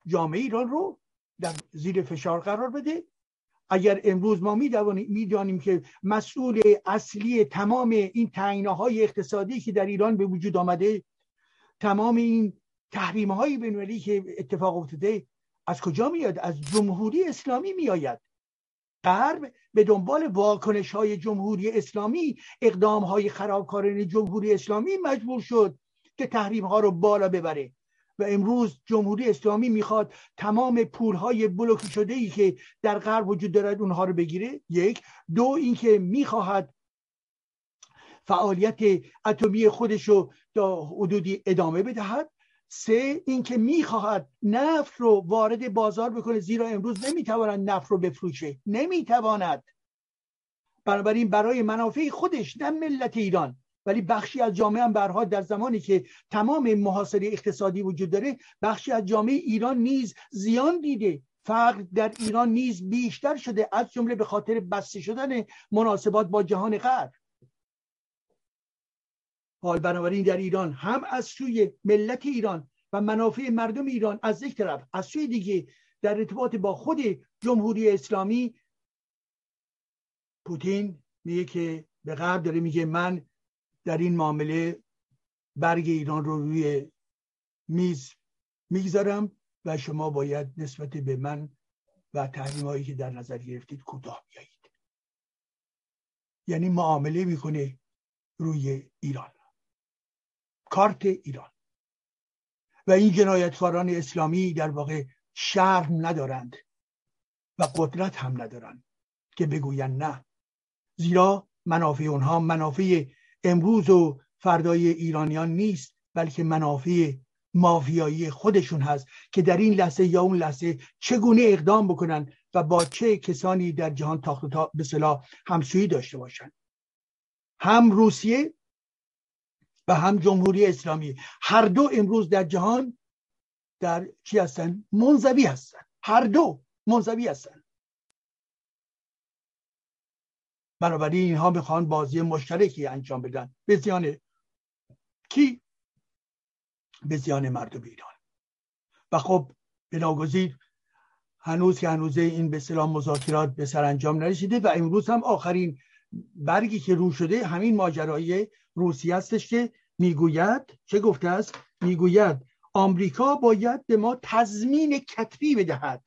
جامعه ایران رو در زیر فشار قرار بده. اگر امروز ما می‌دانیم که مسئول اصلی تمام این های اقتصادی که در ایران به وجود آمده تمام این تحریم های بینوری که اتفاق افتاده از کجا میاد؟ از جمهوری اسلامی میآید. غرب به دنبال واکنش های جمهوری اسلامی اقدام های خرابکاران جمهوری اسلامی مجبور شد که تحریم ها رو بالا ببره. و امروز جمهوری اسلامی می‌خواد تمام پول های بلوک شده ای که در غرب وجود دارد اونها رو بگیره. یک. دو اینکه می‌خواهد فعالیت اتمی خودش رو تا حدودی ادامه بدهد. سه اینکه می‌خواهد نفت رو وارد بازار بکنه زیرا امروز نمی‌تواند نفت رو بفروشه. نمی‌تواند. بنابراین برای منافع خودش نه ملت ایران. ولی بخشی از جامعه هم برها در زمانی که تمام محاصره اقتصادی وجود داره بخشی از جامعه ایران نیز زیان دیده. فقر در ایران نیز بیشتر شده از جمله به خاطر بسته شدن مناسبات با جهان غرب. حال بنابراین در ایران هم از سوی ملت ایران و منافع مردم ایران از یک طرف از سوی دیگه در ارتباط با خود جمهوری اسلامی پوتین میگه که به غرب داره میگه من در این معامله برگ ایران رو روی میز می‌گذارم و شما باید نسبت به من و تحریم هایی که در نظر گرفتید کوتاه بیایید. یعنی معامله می‌کنه روی ایران. کارت ایران. و این جنایتکاران اسلامی در واقع شرم ندارند و قدرت هم ندارند که بگویند نه. زیرا منافع اونها منافع امروز و فردای ایرانیان نیست بلکه منافع مافیایی خودشون هست که در این لحظه یا اون لحظه چگونه اقدام بکنن و با چه کسانی در جهان تاخت تا به صلاح همسویی داشته باشند هم روسیه و هم جمهوری اسلامی. هر دو امروز در جهان در چی هستن؟ منزوی هستن. هر دو منزوی هستن. بنابراین اینها می‌خوان بازی مشترکی انجام بدن. به زیان کی؟ به زیان مردم ایران. و خب ناگذیر هنوز که هنوز این به سلام مذاکرات به سرانجام نرسیده و امروز هم آخرین برگی که رو شده همین ماجرای روسی هستش که می‌گوید چه گفته است؟ می‌گوید آمریکا باید به ما تضمین کتبی بدهد.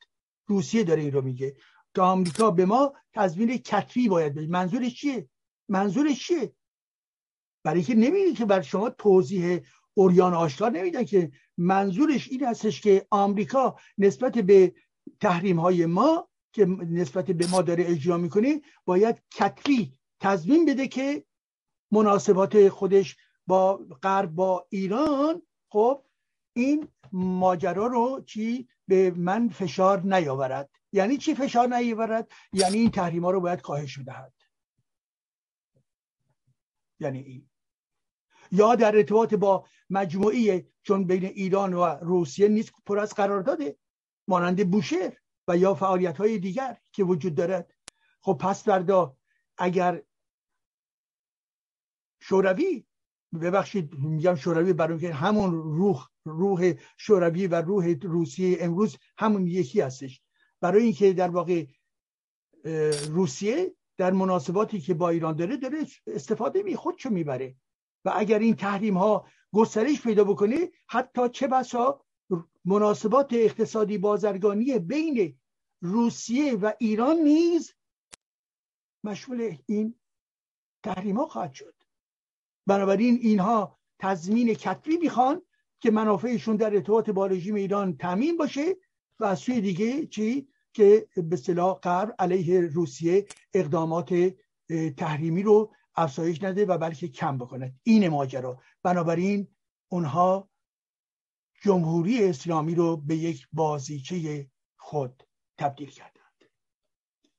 روسیه داره این رو میگه. که آمریکا به ما تضمین کتبی باید بده. منظورش چیه؟ منظورش چیه؟ برای که نمی‌دید که بر شما توضیح اوریان آشکار نمیدن که منظورش این هستش که آمریکا نسبت به تحریم های ما که نسبت به ما داره اجرا می‌کنه باید کتبی تضمین بده که مناسبات خودش با غرب با ایران خب این ماجرا رو چی به من فشار نیاورد. یعنی چی فشار نیاورد؟ یعنی این تحریم ها رو باید کاهش بدهد. یعنی این. یا در ارتباط با مجموعی چون بین ایران و روسیه نیست پر از قرار داده مانند بوشهر. و یا فعالیت های دیگر که وجود دارد. خب پس فردا اگر شوروی ببخشید میگم شوروی برای که همون روح روح شوروی و روح روسیه امروز همون یکی هستش. برای اینکه در واقع روسیه در مناسباتی که با ایران داره داره استفاده می خودشو می‌بره. و اگر این تحریم ها گسترش پیدا بکنه حتی چه بسا مناسبات اقتصادی بازرگانی بین روسیه و ایران نیز مشمول این تحریم ها خواهد شد. بنابراین اینها تضمین کتبی می‌خوان که منافعشون در ارتباط با رژیم ایران تامین باشه و از سوی دیگه چی؟ که به صلاح غرب علیه روسیه اقدامات تحریمی رو افزایش نده و بلکه کم بکنه این ماجرا. بنابراین اونها جمهوری اسلامی رو به یک بازیچه خود تبدیل کردند.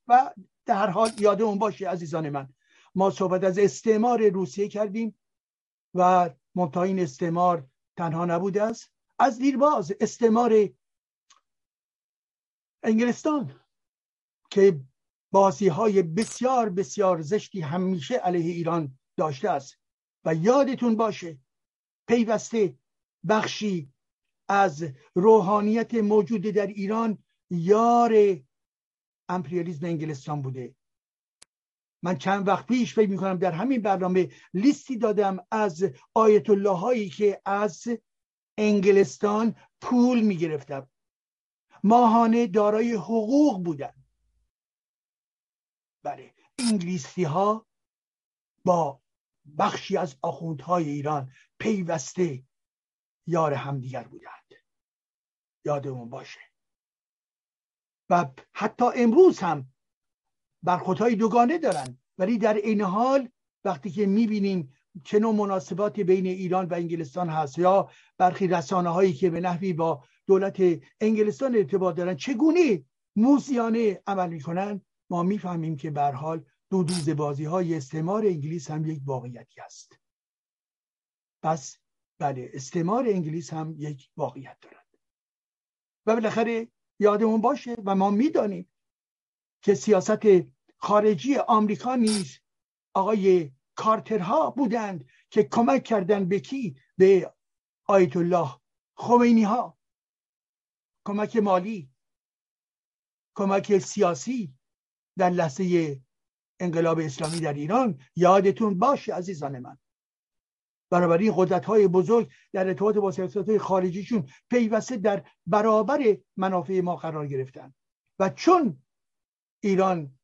و در حال یادمون باشه عزیزان من ما صحبت از استعمار روسیه کردیم و منتها این استعمار تنها نبوده است. از دیرباز استعمار انگلستان که بازی های بسیار بسیار زشتی همیشه علیه ایران داشته است. و یادتون باشه پیوسته بخشی از روحانیت موجود در ایران یار امپریالیزم انگلستان بوده. من چند وقت پیش فکر می‌کنم در همین برنامه لیستی دادم از آیت الله هایی که از انگلستان پول می‌گرفتم. ماهانه دارای حقوق بودن. بله انگلیسی ها با بخشی از آخوندهای ایران پیوسته یار همدیگر بودند. یادمون باشه. و حتی امروز هم برخوردهای دوگانه دارن ولی در این حال وقتی که می‌بینیم چه نوع مناسباتی بین ایران و انگلستان هست یا برخی رسانه هایی که به نحوی با دولت انگلستان ارتباط دارن چگونه موزیانه عمل می‌کنن؟ ما می‌فهمیم که به حال دو دوز بازی های استعمار انگلیس هم یک واقعیتی است. پس بله استعمار انگلیس هم یک واقعیت دارد. و بالاخره یادمون باشه و ما می‌دانیم که سیاست خارجی آمریکا نیز آقای کارترها بودند که کمک کردن به کی؟ به آیت الله خمینی ها کمک مالی کمک سیاسی در لحظه انقلاب اسلامی در ایران. یادتون باشه عزیزان من. بنابراین قدرت های بزرگ در ارتباط با سیاست خارجیشون پیوسته در برابر منافع ما قرار گرفتن. و چون ایران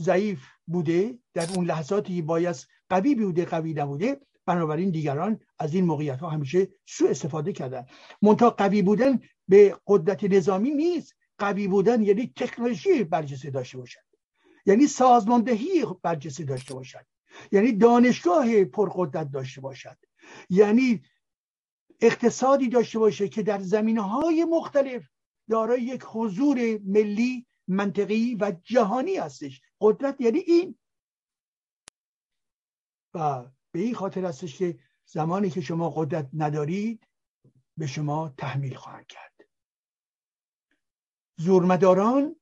ضعیف بوده در اون لحظاتی باید قوی بوده قوی نبوده بنابراین دیگران از این موقعیت ها همیشه سو استفاده کردن. منتها قوی بودن به قدرت نظامی نیست. قوی بودن یعنی تکنولوژی برجسته داشته باشد. یعنی سازماندهی برجسته داشته باشد. یعنی دانشگاه پرقدرت داشته باشد. یعنی اقتصادی داشته باشه که در زمینه های مختلف دارای یک حضور ملی منطقی و جهانی هستش. قدرت یعنی این. و به این خاطر هستش که زمانی که شما قدرت ندارید به شما تحمیل خواهند کرد. زورمداران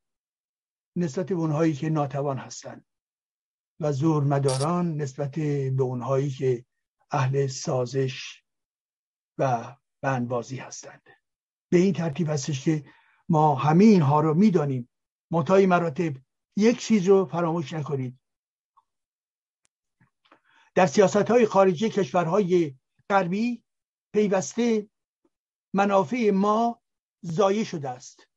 نسبت به اونهایی که ناتوان هستند. و زورمداران نسبت به اونهایی که اهل سازش و بندبازی هستند. به این ترتیب هستش که ما همه اینها رو می‌دانیم. منتهای مراتب یک چیز رو فراموش نکنید. در سیاست های خارجی کشورهای غربی پیوسته منافع ما ضایع شده است.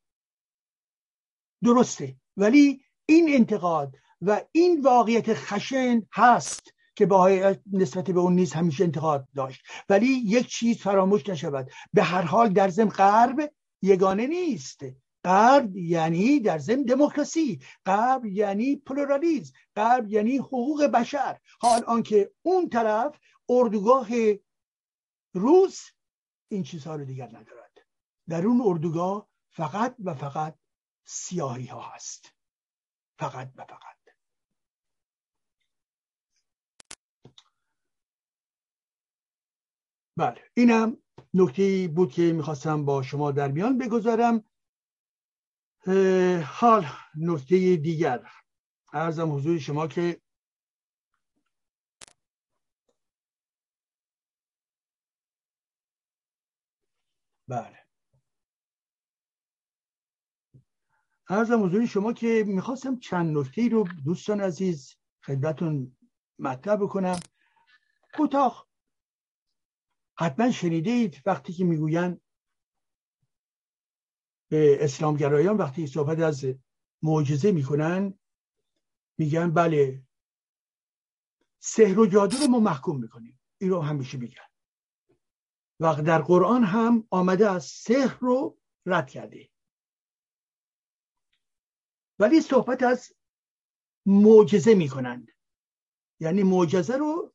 درسته. ولی این انتقاد و این واقعیت خشن هست که با نسبت به اون نیز همیشه انتقاد داشت. ولی یک چیز فراموش نشود. به هر حال در زم غرب یگانه نیست. غرب یعنی در ضمن دموکراسی. غرب یعنی پلورالیزم. غرب یعنی حقوق بشر. حال آنکه اون طرف اردوگاه روس این چیزها رو دیگر ندارد. در اون اردوگاه فقط و فقط سیاهی ها هست. فقط و فقط. بله. اینم نکته بود که می‌خواستم با شما در میان بگذارم. حال نکته دیگر. ارزم حضور شما که بله. ارزم حضور شما که می‌خواستم چند نکته رو دوستان عزیز خدمتون مطرح بکنم. کوتاه حتما شنیدید وقتی که می‌گویند به اسلامگرایان وقتی صحبت از معجزه می‌کنن میگن بله سحر و جادو رو ما محکوم می‌کنیم. این رو همیشه میگن. و در قرآن هم آمده از سحر رو رد کرده. ولی صحبت از معجزه می‌کنند. یعنی معجزه رو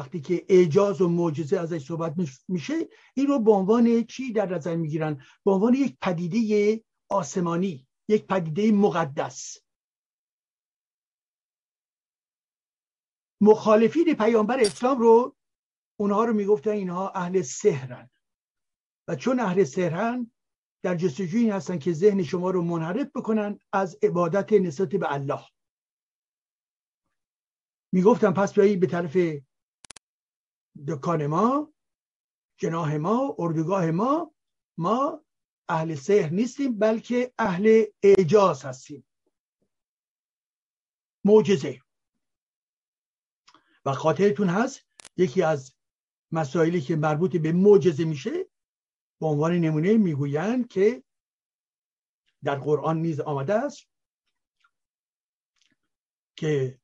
وقتی که اعجاز و معجزه ازش صحبت میشه این رو به عنوان چی در نظر می‌گیرن؟ به عنوان یک پدیده آسمانی یک پدیده مقدس. مخالفین پیامبر اسلام رو اونها رو می‌گفتن اینها اهل سهرن و چون اهل سهرن در جستجوی این هستن که ذهن شما رو منحرف بکنن از عبادت نسبت به الله. می‌گفتم پس بیایید به طرف دکان ما جناه ما اردوگاه ما ما اهل سحر نیستیم بلکه اهل اعجاز هستیم. معجزه. و خاطرتون هست یکی از مسائلی که مربوط به معجزه میشه به عنوان نمونه می‌گویند که در قرآن نیز آمده است که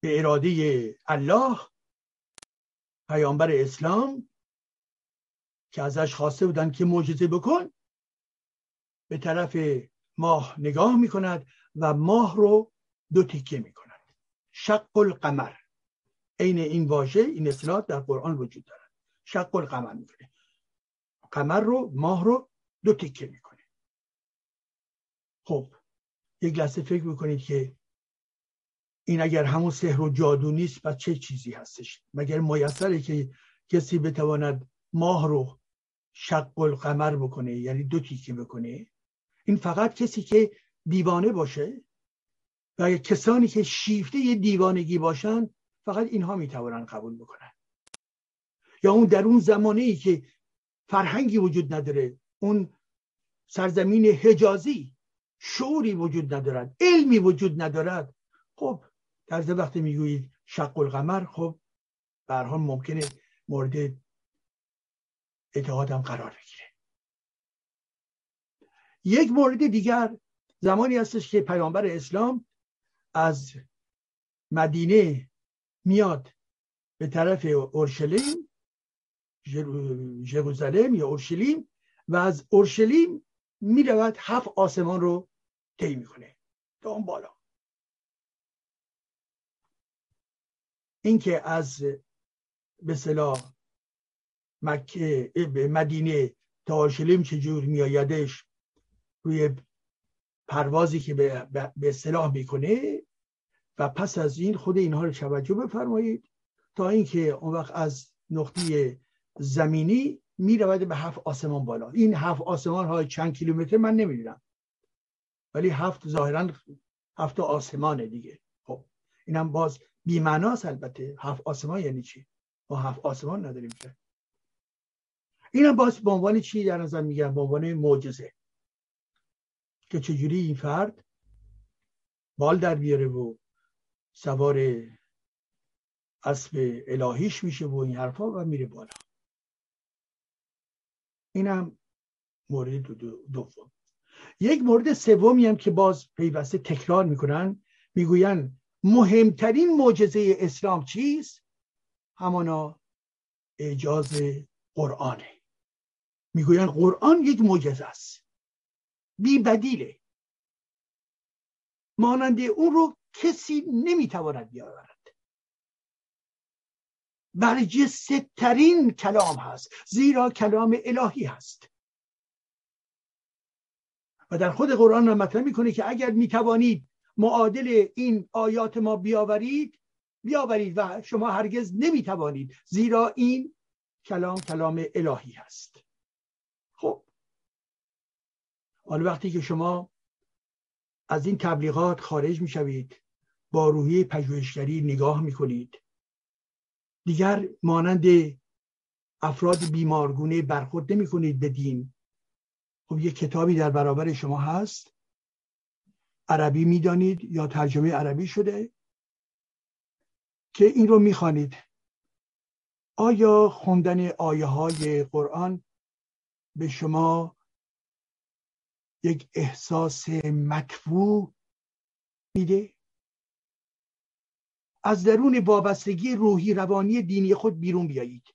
به اراده الله پیامبر اسلام که ازش خواسته بودن که معجزه بکن به طرف ماه نگاه می‌کند و ماه رو دو تیکه می‌کند. شق القمر. عین این واژه این اصطلاح در قرآن وجود دارد شق القمر می‌کنه قمر رو ماه رو دو تیکه می‌کنه. خب یک لحظه فکر می‌کنید که این اگر همون سحر و جادو نیست پس چه چیزی هستش؟ مگر میسره که کسی بتواند ماه رو شق القمر بکنه؟ یعنی دو تیکه بکنه؟ این فقط کسی که دیوانه باشه و کسانی که شیفته دیوانگی باشن فقط اینها می‌توانند قبول بکنن. یا اون در اون زمانه ای که فرهنگی وجود نداره اون سرزمین حجازی شعوری وجود ندارد علمی وجود ندارد خب در وقتی می‌گویید شق القمر خب به ممکنه مورد اتحادم قرار بگیره. یک مورد دیگر زمانی هستش که پیامبر اسلام از مدینه میاد به طرف اورشلیم ژروزالم یا اورشلیم و از اورشلیم می‌رود هفت آسمان رو طی می‌کنه. تا اون بالا. اینکه از به صلاح مکه مدینه تا اورشلیم چجور میآیدش روی پروازی که به اصطلاح می‌کنه و پس از این خود اینها رو توجه بفرمایید تا اینکه اون وقت از نقطه زمینی می‌رود به هفت آسمان بالا. این هفت آسمان های چند کیلومتر من نمی‌دونم. ولی هفت ظاهرا هفت آسمانه دیگه. خب اینم باز بیمعناست البته. هفت آسمان یعنی چی؟ ما هفت آسمان نداریم که. اینم باز به عنوان چی در نظر میگم به عنوان معجزه. که چجوری این فرد بال در بیاره و سوار اسب الهیش میشه و این حرفا و میره بالا. اینم مورد دوم. یک مورد سومی هم که باز پیوسته تکرار می‌کنن می‌گوین مهمترین معجزه اسلام چیست؟ همانا اعجاز قرآنه. می‌گوین قرآن یک معجزه است. بی بدیله. مانند اون رو کسی نمی‌تواند بیاورد. برجسته ترین کلام هست زیرا کلام الهی هست. و در خود قرآن را مطرح می‌کنه که اگر می‌توانید معادل این آیات ما بیاورید بیاورید و شما هرگز نمی‌توانید زیرا این کلام کلام الهی هست. خب. حالا وقتی که شما از این تبلیغات خارج می‌شوید با روحی پژوهشگری نگاه می‌کنید دیگر مانند افراد بیمارگونه برخورد نمی کنید به دین خب یه کتابی در برابر شما هست. عربی می‌دانید یا ترجمه عربی شده که این رو می‌خوانید. آیا خوندن آیه های قرآن به شما یک احساس مطفوع میده؟ از درون وابستگی روحی روانی دینی خود بیرون بیایید.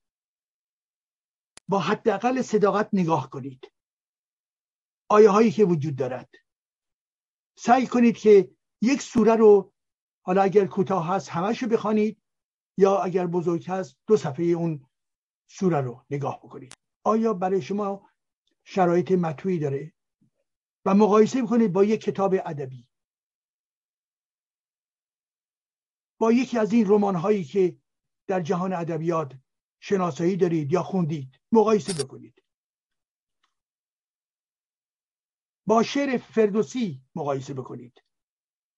با حداقل صداقت نگاه کنید. آیه هایی که وجود دارد. سعی کنید که یک سوره رو حالا اگر کوتاه هست همش رو بخوانید یا اگر بزرگ هست دو صفحه اون سوره رو نگاه بکنید. آیا برای شما شرایط مطوعی داره و مقایسه بکنید با یک کتاب ادبی؟ با یکی از این رمان هایی که در جهان ادبیات شناسایی دارید یا خوندید مقایسه بکنید. با شعر فردوسی مقایسه بکنید.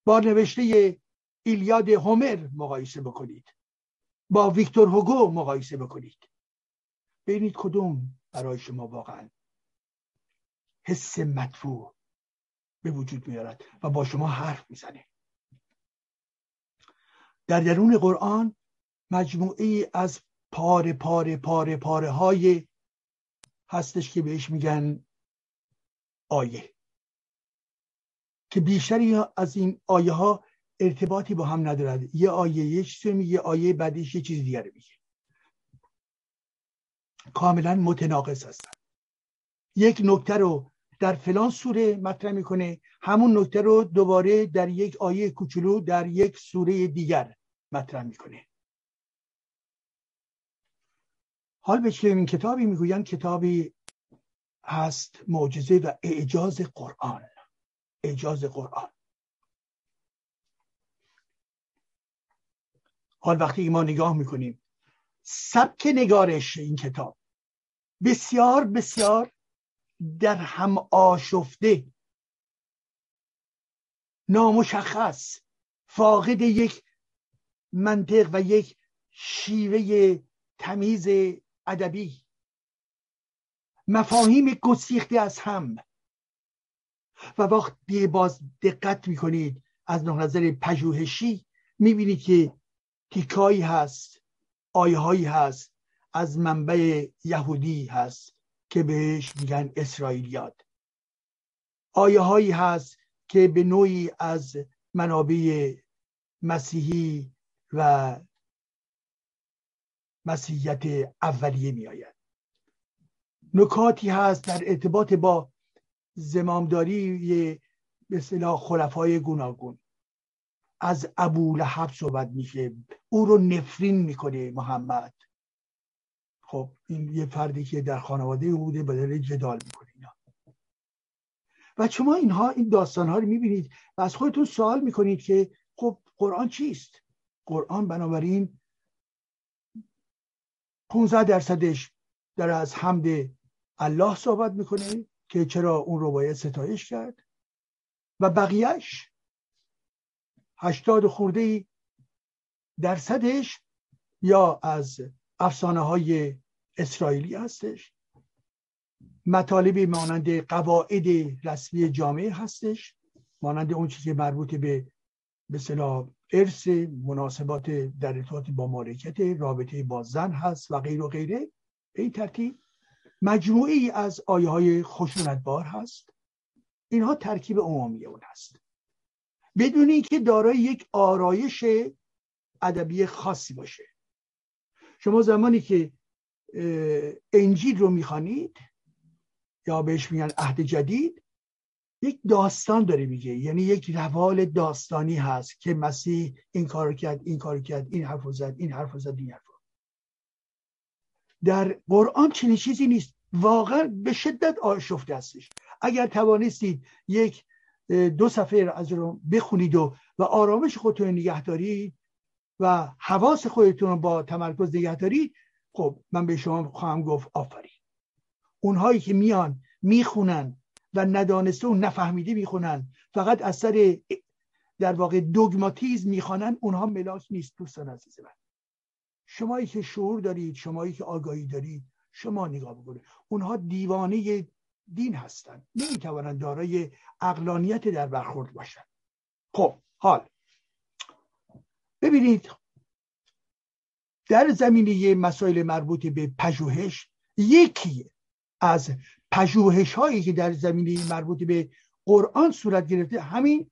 با نوشته ایلیاد هومر مقایسه بکنید. با ویکتور هوگو مقایسه بکنید. ببینید کدوم برای شما واقعا حس مدفوع به وجود میارد و با شما حرف می‌زنه. در درون قرآن مجموعه از پاره پاره پاره پاره های هستش که بهش میگن آیه. که بیشتری از این آیه ها ارتباطی با هم ندارد. یه آیه یه چیزی میگه آیه بعدیش یه چیز دیگر میگه. کاملا متناقض هستن. یک نکته رو در فلان سوره مطرح می‌کنه. همون نکته رو دوباره در یک آیه کوچولو در یک سوره دیگر مطرح می‌کنه. حال به این کتابی می‌گویند؟ کتابی هست معجزه و اعجاز قرآن. اعجاز قرآن. حال وقتی ما نگاه می‌کنیم سبک نگارش این کتاب بسیار بسیار در هم آشفته نامشخص فاقد یک منطق و یک شیوه تمیز ادبی. مفاهیم گسیخته از هم. و وقتی باز دقت می‌کنید از نظر پژوهشی می‌بینید که تیکایی هست آیه هایی هست از منبع یهودی هست که بهش میگن اسرائیلیات. آیه هایی هست که به نوعی از منابع مسیحی و مسیحیت اولیه می آید نکاتی هست در ارتباط با زمامداری به اصطلاح خلفای گوناگون. از ابو لحب صحبت میشه. او رو نفرین می‌کنه محمد. خب این یه فردی که در خانواده او بوده بدل جدال می‌کنه اینا. و شما اینها این داستان ها رو می‌بینید و از خودتون سوال می‌کنید که خب قرآن چیست؟ قرآن بنابراین 15 درصدش در از حمد الله صحبت می‌کنه. که چرا اون رو باید ستایش کرد. و بقیهش هشتاد خورده درصدش یا از افسانه های اسرائیلی هستش. مطالب مانند قواعد رسمی جامعه هستش مانند اون چیزی مربوط به به ارث مناسبات در ارتباط با مالکیت رابطه با زن هست و غیر و غیره. به این ترتیب مجموعی از آیه های خشونتبار هست. اینها ترکیب عمومی اون هست. بدون اینکه دارای یک آرایش ادبی خاصی باشه. شما زمانی که انجیل رو می‌خوانید یا بهش میگن عهد جدید یک داستان داره میگه. یعنی یک روال داستانی هست که مسیح این کار کرد این کار کرد این حرف زد این حرف زد این حرف در قرآن چنین چیزی نیست. واقعا به شدت آشفته هستش. اگر توانستید یک دو صفحه از رو بخونید و و آرامش خودتون نگه دارید و حواس خودتون رو با تمرکز نگه دارید خب من به شما خواهم گفت آفرین. اونهایی که میان می‌خونن و ندانسته و نفهمیده می‌خونن فقط از سر در واقع دوگماتیزم می‌خوانن اونها ملاک نیست دوستان عزیز من. شمایی که شعور دارید شمایی که آگاهی دارید شما نگاه بکنید. اونها دیوانه دین هستند نمی‌توانند دارای اقلانیت در برخورد باشند. خب حال. ببینید در زمینه مسائل مربوط به پژوهش یکی از پژوهش هایی که در زمینه مربوط به قرآن صورت گرفته همین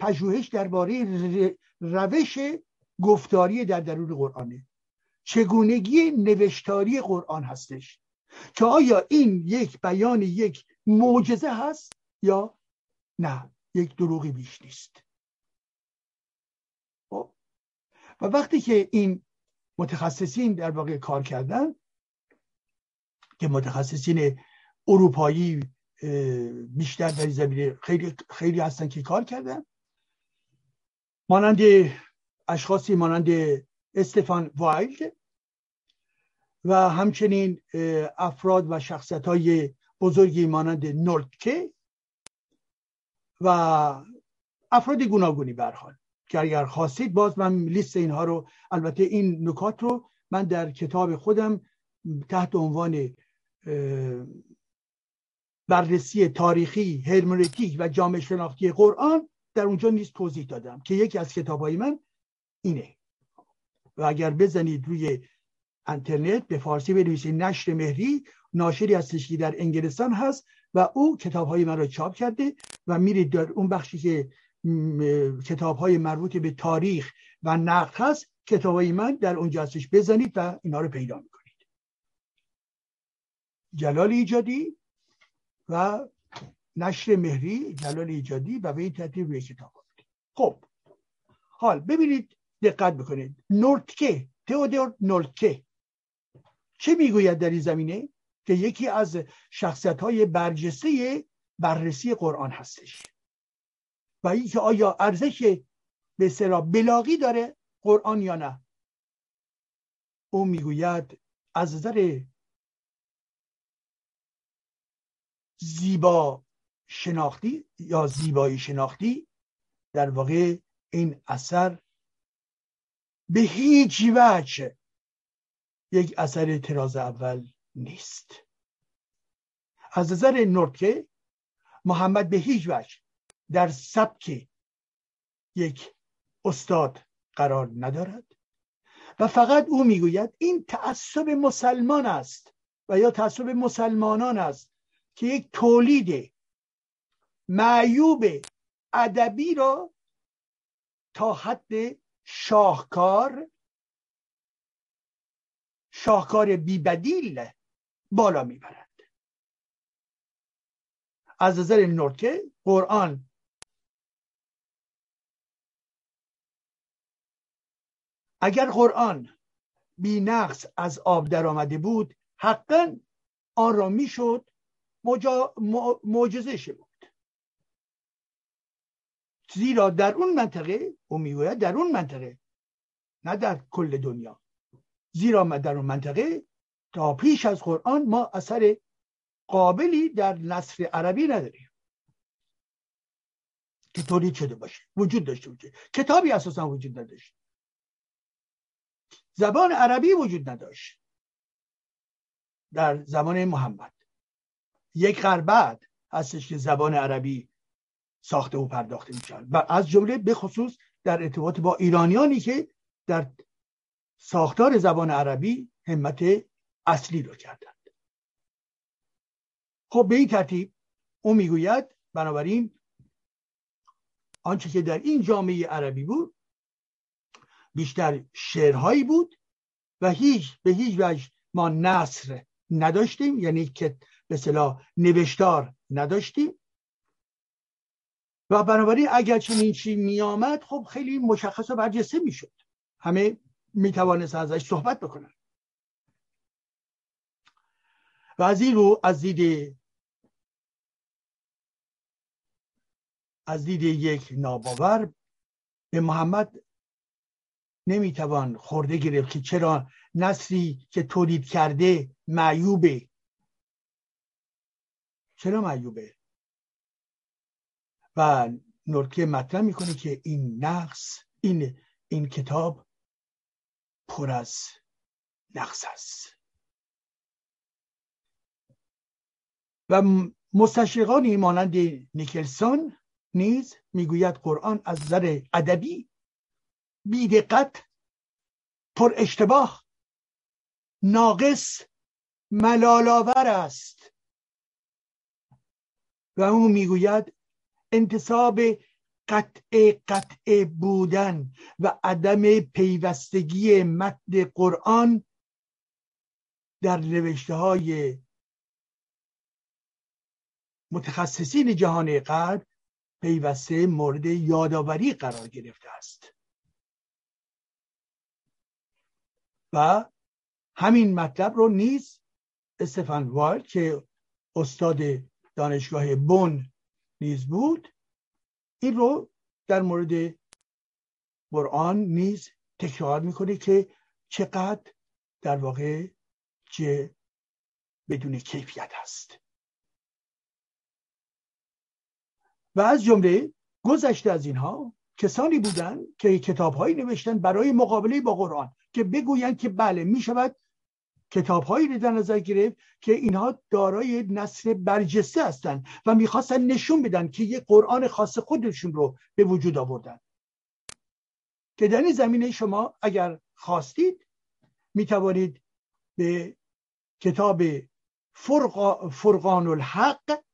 پژوهش درباره روش گفتاری در درون قرآنه. چگونگی نوشتاری قرآن هستش که آیا این یک بیان یک معجزه هست یا نه یک دروغی بیش نیست خب. و وقتی که این متخصصین در واقع کار کردن که متخصصین اروپایی بیشتر در زمینه خیلی خیلی هستن که کار کردن مانند اشخاصی مانند استفان وایلد و همچنین افراد و شخصیت های بزرگی مانند نولتکه و افراد گوناگونی برحال که اگر خواستید باز من لیست اینها رو البته این نکات رو من در کتاب خودم تحت عنوان بررسی تاریخی هرمنوتیک و جامعه شناختی قرآن در اونجا نیست توضیح دادم که یکی از کتاب های من اینه. و اگر بزنید روی اینترنت به فارسی بنویسید نشر مهری ناشری هستش که در انگلستان هست و او کتاب های من را چاپ کرده و میرید در اون بخشی که کتاب های مربوط به تاریخ و نقد هست کتاب های من در اونجا هستش. بزنید و اینا رو پیدا می‌کنید. جلال ایجادی و نشر مهری جلال ایجادی و به این ترتیب روی کتاب. خب حال ببینید دقت بکنید. نورتکه تئودور نورتکه چه می‌گوید در این زمینه؟ که یکی از شخصیت های برجسته بررسی قرآن هستش. و اینکه آیا ارزش به سرا بلاغی داره قرآن یا نه؟ او می‌گوید از نظر زیبا شناختی یا زیبایی شناختی در واقع این اثر به هیچ وجه یک اثر تراز اول نیست. از نظر نورتکه محمد به هیچ وجه در سبک یک استاد قرار ندارد و فقط او می‌گوید این تعصب مسلمان است و یا تعصب مسلمانان است که یک تولید معیوب ادبی را تا حد شاهکار شاهکار بیبدیل بالا می‌برد. از نظر نورکه قرآن اگر قرآن بی نقص از آب در آمده بود حقا آن را می‌شد معجزه بود زیرا در اون منطقه او می‌گوید در اون منطقه نه در کل دنیا. زیرا در اون منطقه تا پیش از قرآن ما اثر قابلی در نصر عربی نداریم. که تولید شده باشه؟ وجود داشته باشه. کتابی اساسا وجود نداشت. زبان عربی وجود نداشت. در زمان محمد. یک قرن بعد هستش که زبان عربی ساخته و پرداخته میشن و از جمله به خصوص در ارتباط با ایرانیانی که در ساختار زبان عربی همت اصلی رو کردند. خب به این ترتیب او می‌گوید بنابراین آنچه که در این جامعه عربی بود بیشتر شعرهایی بود و هیچ به هیچ وجه ما نصر نداشتیم یعنی که به صلاح نوشتار نداشتیم. و بنابراین اگر چنین چی آمد خب خیلی مشخص و برجسته می‌شد. همه می توانست ازش صحبت بکنن. و از این رو از دید از دید یک ناباور به محمد نمی‌توان خورده گرفت که چرا نسلی که تولید کرده معیوبه. چرا معیوبه؟ و نرکه مطرح می‌کنه که این نقص این این کتاب پر از نقص است. و مستشرقانی مانند نیکلسون نیز می‌گوید قرآن از نظر ادبی بیدقت پر اشتباه ناقص ملالاور است. و او می‌گوید انتصاب قطع قطع بودن و عدم پیوستگی متن قرآن در نوشته های متخصصین جهان غرب پیوسته مورد یادآوری قرار گرفته است. و همین مطلب رو نیز استفان وایل که استاد دانشگاه بون نیز بود. این رو در مورد قرآن نیز تکرار می‌کنه که چقدر در واقع چه بدون کیفیت هست و از جمله گذشته از اینها کسانی بودند که کتابهایی نوشتن برای مقابله با قرآن که بگویند که بله می شود کتابهایی رو در نظر گرفت که اینها دارای نصر برجسته هستند و می‌خواستن نشون بدن که یک قرآن خاص خودشون رو به وجود آوردن. که در این زمینه شما اگر خواستید می توانید به کتاب فرقان الحق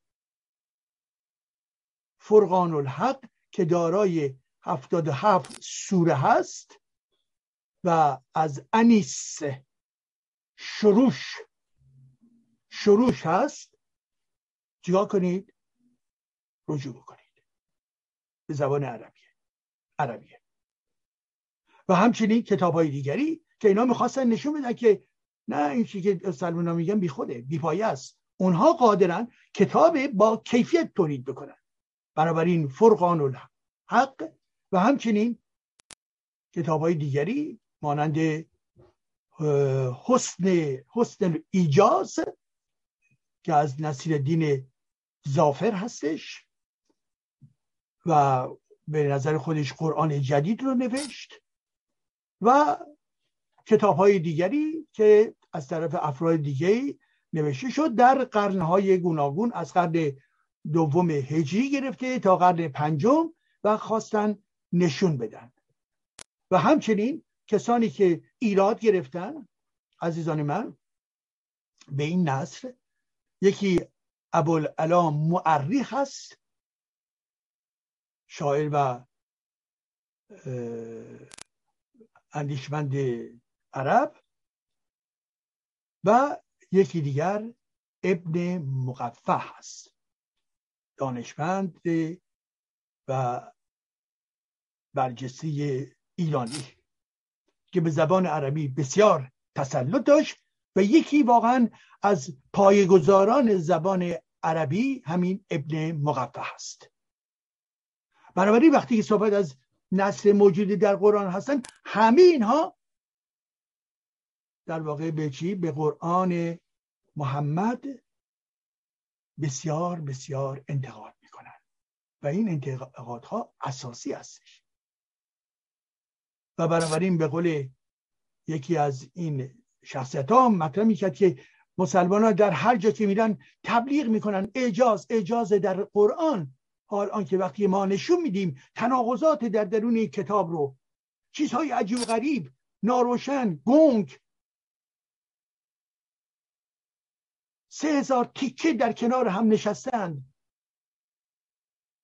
فرقان الحق که دارای هفتاد هفت سوره هست و از انیس شروش. شروش هست. چیکار کنید؟ رجوع بکنید. به زبان عربیه عربیه و همچنین کتاب های دیگری که اینا می‌خواستن نشون بدن که نه این چیزی که سلمان میگن بی خوده بی پایه است. اونها قادرن کتاب با کیفیت تولید بکنن. بنابراین فرقان الحق و همچنین کتاب های دیگری مانند حسن حسن ایجاز که از نصیر دین زافر هستش و به نظر خودش قرآن جدید رو نوشت و کتاب های دیگری که از طرف افراد دیگه نوشته شد در قرنهای گوناگون از قرن دوم هجری گرفته تا قرن پنجم و خواستن نشون بدن. و همچنین کسانی که ایراد گرفتن عزیزان من به این نصر یکی ابوالعلا معریخ هست شاعر و اندیشمند عرب و یکی دیگر ابن مقفه هست. دانشمند و برجسته ایرانی. که به زبان عربی بسیار تسلط داشت و یکی واقعا از پایگزاران زبان عربی همین ابن مقفه هست. بنابراین وقتی که صحبت از نسل موجودی در قرآن هستن همه اینها در واقع به چی؟ به قرآن محمد بسیار بسیار انتقاد می‌کنن. و این انتقادها اساسی هستش. و بنابراین به قول یکی از این شخصیت ها مطرح می‌کرد که مسلمان ها در هر جا که میرن تبلیغ می‌کنن. اجاز اجاز در قرآن. حال آنکه وقتی ما نشون میدیم تناقضات در درون این کتاب رو. چیزهای عجیب و غریب ناروشن گنگ. سه هزار تیکه در کنار هم نشستند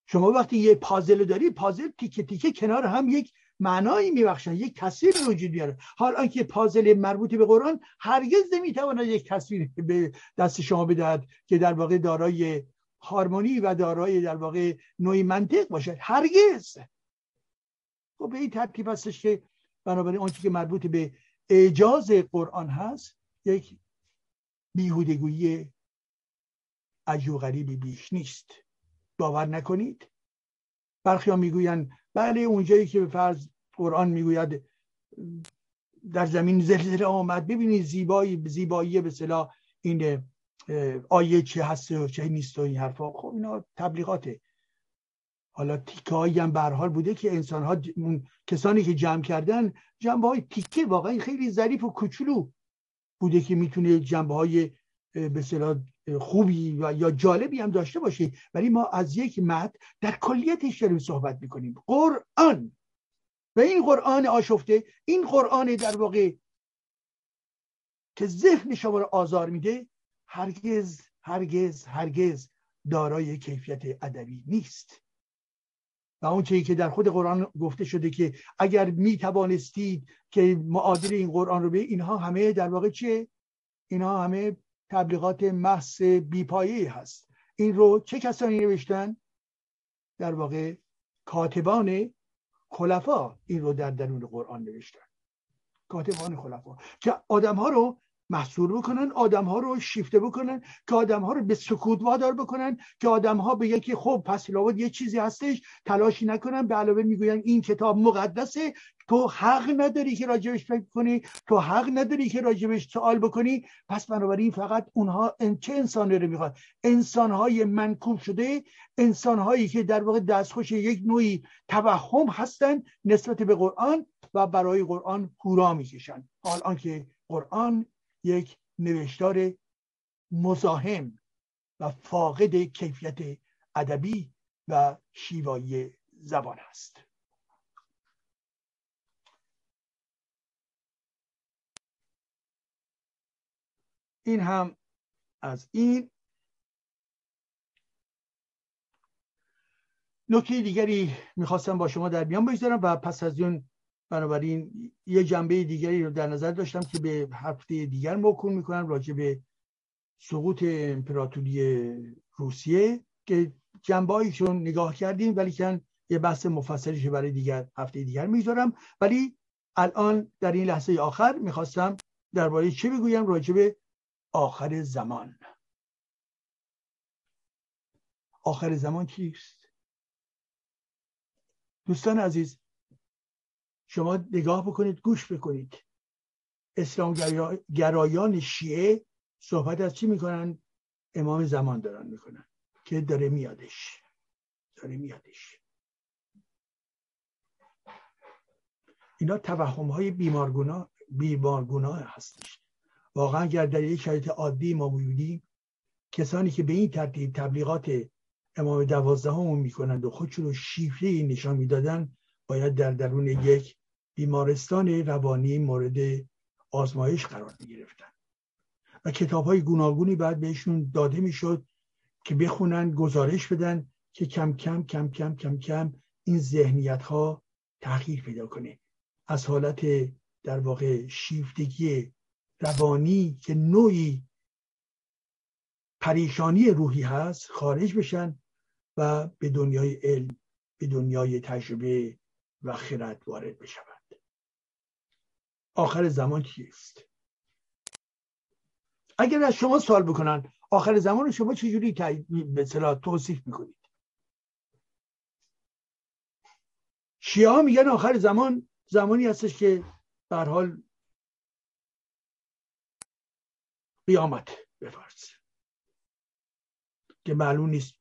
شما وقتی یه پازل داری پازل تیکه تیکه کنار هم یک معنایی میبخشن یک تصویر وجود میاره حال آنکه پازل مربوط به قرآن هرگز نمی‌تواند یک تصویر به دست شما بدهد که در واقع دارای هارمونی و دارای در واقع نوعی منطق باشد. هرگز. خب به این ترتیب هستش که بنابراین آنچه که مربوط به اعجاز قرآن هست یک بیهودگویی عجیب غریبی بیش نیست. باور نکنید. برخی ها می‌گویند بله اونجایی که به فرض قرآن می‌گوید در زمین زلزله آمد. ببینید زیبایی زیبایی به صلاح این آیه چه هست و چه نیست و این حرفا. خب اینا تبلیغاته. حالا تیکه هایی هم برحال بوده که انسان ها کسانی که جمع کردن جنبه های تیکه واقعا خیلی ظریف و کوچولو بوده که می‌تونه جنبه های به خوبی و یا جالبی هم داشته باشه ولی ما از یک مد در کلیتش داریم صحبت می‌کنیم. قرآن. و این قرآن آشفته این قرآن در واقع که ذهن شما رو آزار میده هرگز هرگز هرگز دارای کیفیت ادبی نیست. و اون چیزی که در خود قرآن گفته شده که اگر می توانستید که معادل این قرآن رو به اینها همه در واقع چه اینها همه تبلیغات محض بیپایه هست. این رو چه کسانی نوشتن؟ در واقع کاتبان خلفا این رو در درون قرآن نوشتن. کاتبان خلفا. که آدم ها رو محصول بکنن آدم ها رو شیفته بکنن که آدم ها رو به سکوت وادار بکنن که آدم ها به یکی خب پس یه چیزی هستش تلاشی نکنن به علاوه می‌گوین این کتاب مقدسه تو حق نداری که راجبش فکر کنی تو حق نداری که راجبش سوال بکنی. پس بنابراین فقط اونها چه انسانی رو می‌خواد؟ انسانهای منکوب شده انسانهایی که در واقع دستخوش یک نوعی توهم هستن نسبت به قرآن و برای قرآن هورا می‌کشن. حال آنکه قرآن یک نوشتار مزاحم و فاقد کیفیت ادبی و شیوایی زبان است. این هم از این. نکته دیگری می‌خواستم با شما در میان بگذارم و پس از اون بنابراین یه جنبه دیگری رو در نظر داشتم که به هفته دیگر موکول می‌کنم راجع به سقوط امپراتوری روسیه که جنبه نگاه کردیم ولی کن یه بحث مفصلیش برای دیگر هفته دیگر می‌ذارم ولی الان در این لحظه آخر می‌خواستم درباره چه بگویم راجع به آخر زمان. آخر زمان چیست؟ دوستان عزیز شما نگاه بکنید گوش بکنید. اسلام گرایان شیعه صحبت از چی می‌کنن؟ امام زمان دارن می‌کنن که داره میادش. داره میادش. اینا توهم های بیمارگونا بیمارگونا هستش. واقعا اگر در یک شرایط عادی ما بودیم کسانی که به این ترتیب تبلیغات امام دوازدهم می‌کنند و خودشون رو شیفته نشان می‌دادن باید در درون یک بیمارستان روانی مورد آزمایش قرار می گرفتن و کتاب های گوناگونی بعد بهشون داده می‌شد که بخونن گزارش بدن که کم کم کم کم کم کم این ذهنیت ها تغییر پیدا کنه. از حالت در واقع شیفتگی روانی که نوعی پریشانی روحی هست خارج بشن و به دنیای علم به دنیای تجربه و خرد وارد بشوند آخر زمان چیست؟ اگر از شما سوال بکنن آخر زمان رو شما چجوری به توصیف می‌کنید؟ شیعه میگن آخر زمان زمانی هستش که به حال قیامت بفرض که معلوم نیست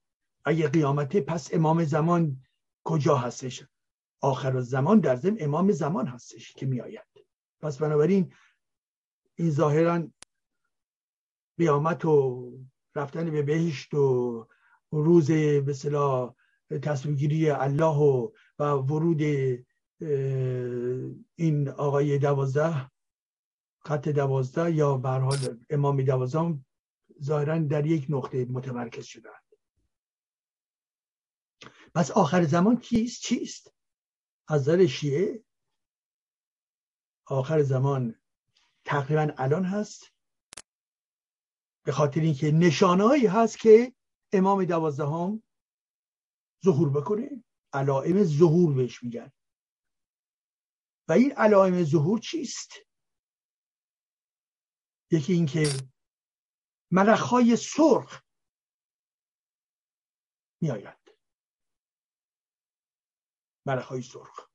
اگه قیامته پس امام زمان کجا هستش. آخر زمان در ضمن امام زمان هستش که میآید. پس بنابراین این ظاهرا قیامت و رفتن به بهشت و روز به صلاح تصمیمگیری الله و, و ورود این آقای دوازده خط دوازده یا به حال امام دوازده ظاهرا در یک نقطه متمرکز شدند پس آخر زمان کیست؟ چیست؟ از نظر شیعه آخر زمان تقریبا الان هست. به خاطر اینکه نشانهایی هست که امام دوازدهم ظهور بکنه علائم ظهور بهش میگن. و این علائم ظهور چیست؟ یکی اینکه ملخهای سرخ میآید ملخهای سرخ.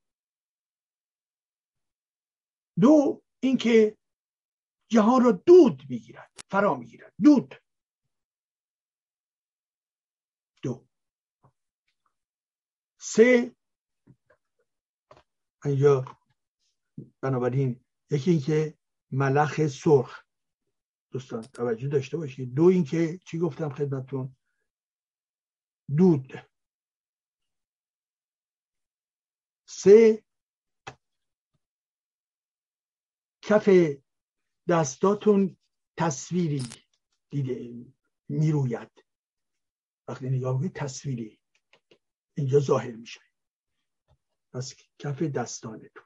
دو اینکه جهان را دود می‌گیرد فرا می‌گیرد. دود. دو. سه. اینجا بنابراین یکی اینکه ملخ سرخ. دوستان توجه داشته باشید. دو اینکه چی گفتم خدمتتون دود. سه کف دستاتون تصویری دیده می‌روید. وقتی نگاه کنید تصویری اینجا ظاهر میشه. پس کف دستانتون.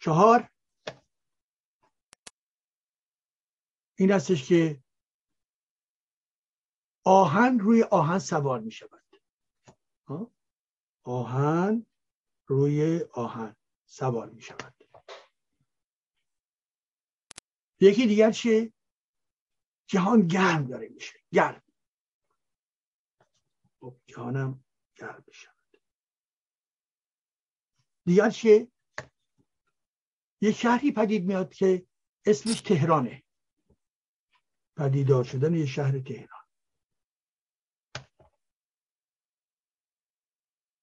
چهار. این هستش که آهن روی آهن سوار می شود آهن روی آهن سوار می شود. یکی دیگر چیه؟ جهان گرم داره میشه. گرم. خب جهانم گرم می شود. دیگر چیه؟ یه شهری پدید میاد که اسمش تهرانه. پدیدار شدن یه شهر تهران.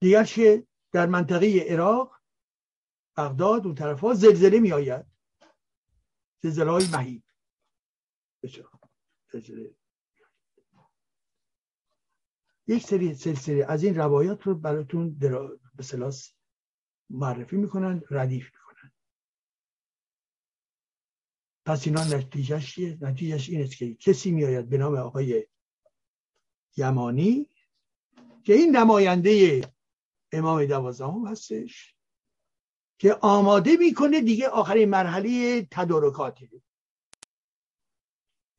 دیگر چیه؟ در منطقه عراق بغداد اون طرف ها زلزله می آید زلزله های مهیب یک سری سلسله از این روایات رو براتون به سلاس معرفی می‌کنن ردیف می‌کنن. پس اینا نتیجهش چیه؟ نتیجهش این است که کسی میآید به نام آقای یمانی که این نماینده امام دوازدهم هستش که آماده می‌کنه دیگه آخرین مرحله تدارکاته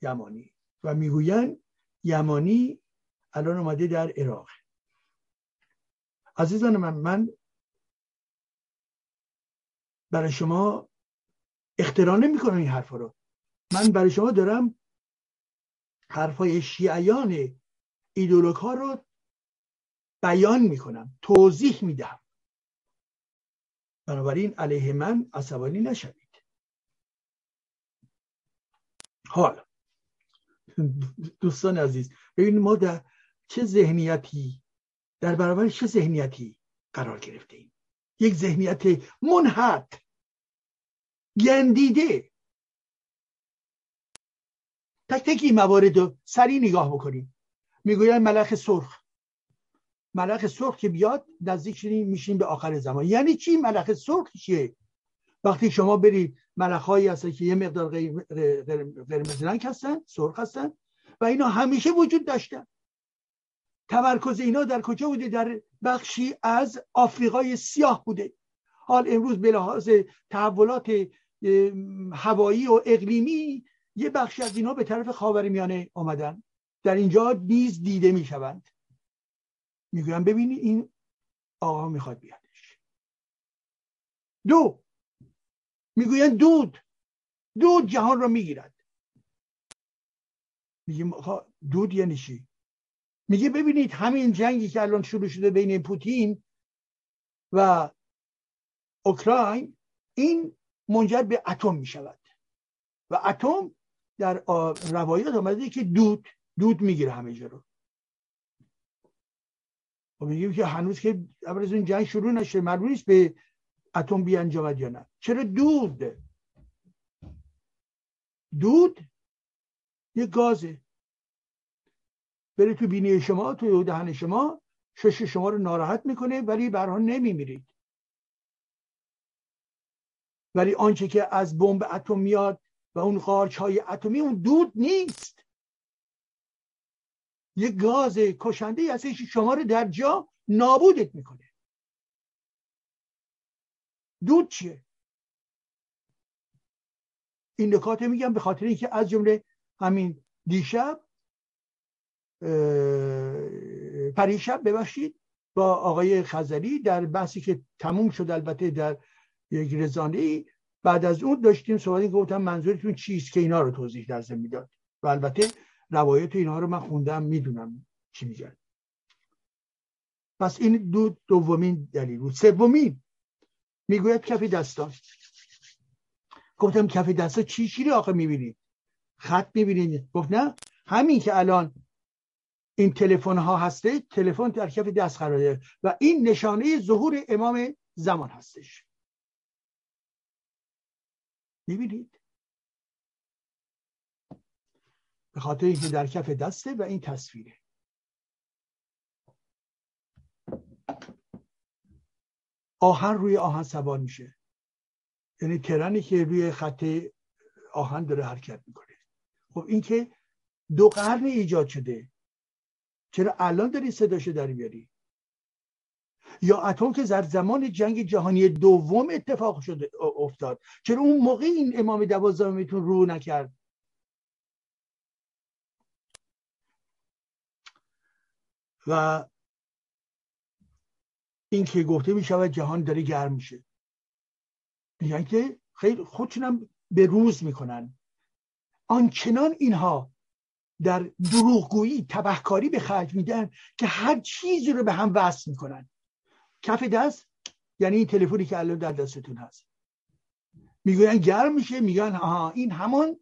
یمانی. و می‌گوین یمانی الان اومده در عراق. عزیزان من من برای شما اختراع نمی کنم این حرفا رو. من برای شما دارم حرفای شیعیان ایدولوگ ها رو بیان می‌کنم توضیح میدم بنابراین علیه من عصبانی نشوید. حالا دوستان عزیز ببینید ما در چه ذهنیتی در برابر چه ذهنیتی قرار گرفتیم یک ذهنیت منحط گندیده. تک تک این موارد رو سریع نگاه بکنیم می‌گوین ملخ سرخ. ملخ سرخ که بیاد نزدیک میشین به آخر زمان. یعنی چی؟ ملخ سرخ چیه؟ وقتی شما برید ملخهایی هستن که یه مقدار قرمز رنگ هستن سرخ هستن و اینا همیشه وجود داشتن. تمرکز اینا در کجا بوده؟ در بخشی از آفریقای سیاه بوده. حال امروز به لحاظ تحولات هوایی و اقلیمی یه بخشی از اینا به طرف خاورمیانه آمدن در اینجا نیز دیده می‌شوند. می‌گویم ببینی این آقا می‌خواد بیادش. دو. می‌گوین دود. دود جهان را می‌گیرد. میگیم دود یعنی چی؟ میگه ببینید همین جنگی که الان شروع شده بین پوتین و اوکراین این منجر به اتم می‌شود. و اتم در روایات آمده که دود دود می‌گیره همه جا رو. و میگیم که هنوز که از این جنگ شروع نشه معلوم نیست به اتم بیانجامد یا نه. چرا دود؟ دود یه گازه. بره تو بینی شما تو دهن شما شش شما رو ناراحت می‌کنه ولی برها نمیمیرید. ولی آنچه که از بمب اتم میاد و اون قارچ های اتمی اون دود نیست. یه گاز کشنده هستش شما رو در جا نابودت می‌کنه. دود چیه؟ این نکات میگم به خاطر اینکه از جمله همین دیشب پریشب ببخشید با آقای خزری در بحثی که تموم شد البته در یک رزانه ای بعد از اون داشتیم صحبت گفتم منظورتون چیست که اینا رو توضیح در می‌داد؟ و البته روایت اینها رو من خوندم می‌دونم چی میگن. پس این دو دومین دلیل بود. سومین می‌گوید کف دستان. گفتم کف دستا چی چی آخه می‌بینید خط می‌بینید گفت نه. همین که الان این تلفن ها هسته تلفن در کف دست قرار داره و این نشانه ظهور امام زمان هستش. می‌بینید؟ به خاطر اینکه در کف دسته و این تصویره. آهن روی آهن سوار میشه. یعنی ترنی که روی خط آهن داره حرکت می‌کنه. خب این که دو قرن ایجاد شده. چرا الان داری صداشو در میاری؟ یا اتم که در زمان جنگ جهانی دوم اتفاق شده افتاد. چرا اون موقع این امام دوازدهمیتون رو نکرد؟ و این که گفته می شود جهان داره گرم میشه. میگن که خیلی خودشونم به روز می‌کنن. آنچنان اینها در دروغگویی تبهکاری به خرج میدن که هر چیزی رو به هم وصل می‌کنن. کف دست یعنی این تلفنی که الان در دستتون هست. می‌گوین گرم میشه میگن آها این همان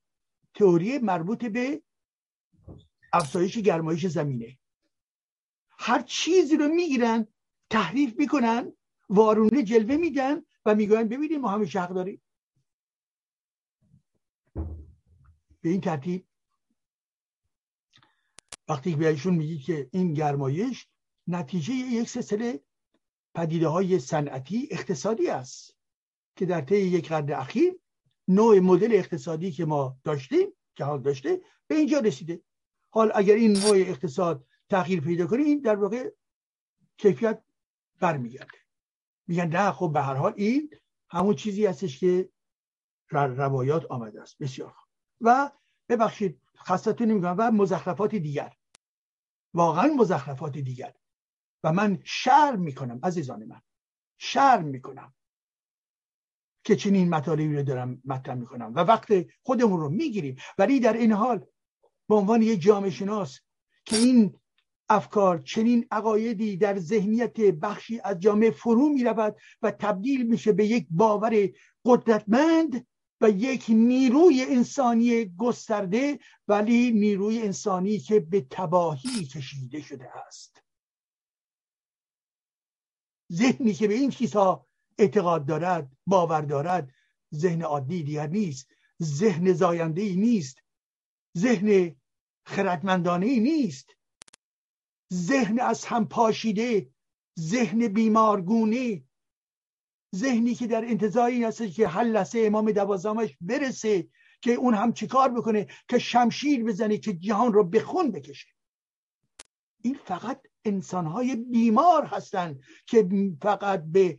تئوری مربوط به افزایش گرمایش زمینه. هر چیزی رو می‌گیرن تحریف می‌کنن وارونه جلوه میدن و می‌گوین ببینید ما همه حق داریم. به این ترتیب وقتی بهشون میگی که این گرمایش نتیجه یک سلسله پدیده های صنعتی اقتصادی است که در طی یک قرن اخیر نوع مدل اقتصادی که ما داشتیم جهان داشته به اینجا رسیده. حال اگر این نوع اقتصاد تغییر پیدا کنه این در واقع کیفیت برمیگرده. میگن نه خب به هر حال این همون چیزی هستش که روایات آمده است. بسیار و ببخشید خستتون نمیگم و مزخرفات دیگر. واقعا مزخرفات دیگر. و من شرم می‌کنم عزیزان من. شرم می‌کنم که چنین مطالبی رو دارم مطرح می‌کنم. و وقت خودمون رو می‌گیریم. ولی در این حال به عنوان یک جامعه شناس که این افکار چنین عقایدی در ذهنیت بخشی از جامعه فرو می رود و تبدیل میشه به یک باور قدرتمند و یک نیروی انسانی گسترده ولی نیروی انسانی که به تباهی کشیده شده است. ذهنی که به این چیزها اعتقاد دارد باور دارد ذهن عادی دیگر نیست ذهن زاینده ای نیست ذهن خردمندانه ای نیست. ذهن از هم پاشیده ذهن بیمارگونه. ذهنی که در انتظار این که هر لحظه امام دوازدهمش برسه که اون هم چیکار بکنه؟ که شمشیر بزنه که جهان رو به خون بکشه. این فقط انسانهای بیمار هستند که فقط به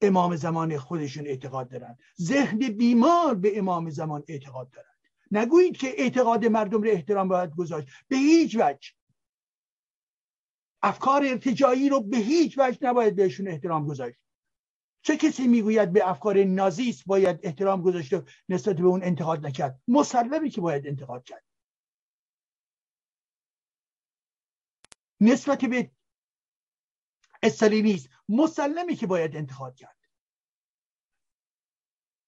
امام زمان خودشون اعتقاد دارن. ذهن بیمار به امام زمان اعتقاد دارن. نگویید که اعتقاد مردم رو احترام باید گذاشت. به هیچ وجه. افکار ارتجایی رو به هیچ وجه نباید بهشون احترام گذاشت. چه کسی می‌گوید به افکار نازیست باید احترام گذاشته نسبت به اون انتقاد نکرد؟ مسلمی که باید انتقاد کرد. نسبت به استالینیسم مسلمی که باید انتقاد کرد.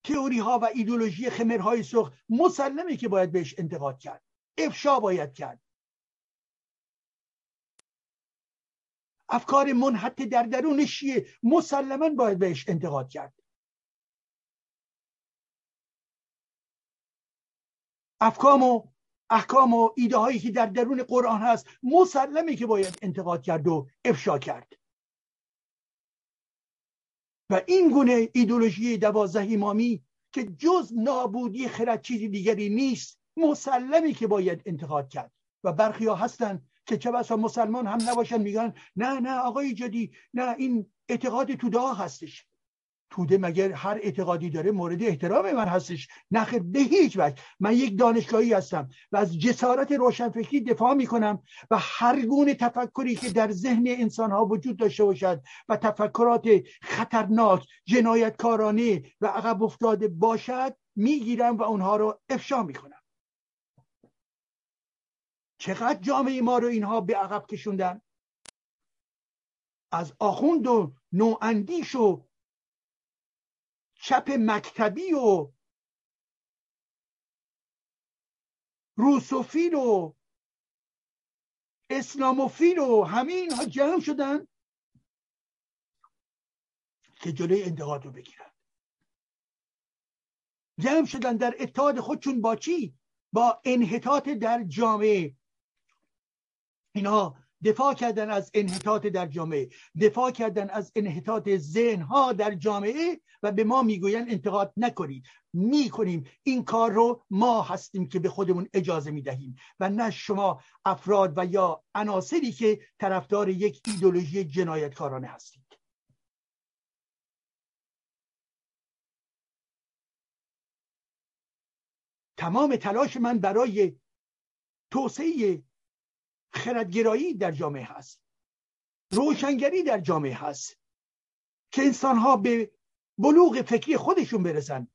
تئوری ها و ایدولوژی خمرهای سرخ مسلمی که باید بهش انتقاد کرد. افشا باید کرد. افکار منحط در درون شیعه مسلما باید بهش انتقاد کرد. افکام و احکام و ایده هایی که در درون قرآن هست مسلمی که باید انتقاد کرد و افشا کرد. و این گونه ایدولوژی دوازده امامی که جز نابودی خرد چیزی دیگری نیست مسلمی که باید انتقاد کرد. و برخی ها هستن که چه بسا مسلمان هم نباشن میگن نه نه آقای جدی نه این اعتقاد تو دعا هستش. توده مگر هر اعتقادی داره مورد احترام من هستش. نخیر به هیچ وجه. من یک دانشگاهی هستم و از جسارت روشنفکری دفاع می‌کنم و هر گونه تفکری که در ذهن انسان ها وجود داشته باشد و تفکرات خطرناک جنایتکارانه و عقب افتاده باشد می‌گیرم و اونها رو افشا می‌کنم. چقدر جامعه ما رو اینها به عقب کشوندن؟ از آخوند و نواندیش و چپ مکتبی و روسوفیل و اسلاموفیل و همه اینها جمع شدن که جلوی انتقاد رو بگیرن. جمع شدن در اتحاد خودشون با چی؟ با انحطاط در جامعه. اینها دفاع کردن از انحطاط در جامعه دفاع کردن از انحطاط ذهنها در جامعه و به ما می‌گوین انتقاد نکنید. می‌کنیم این کار رو ما هستیم که به خودمون اجازه می‌دهیم و نه شما افراد و یا عناصری که طرفدار یک ایدولوژی جنایتکارانه هستید. تمام تلاش من برای توسعه خردگرایی در جامعه هست. روشنگری در جامعه هست. که انسانها به بلوغ فکری خودشون برسن.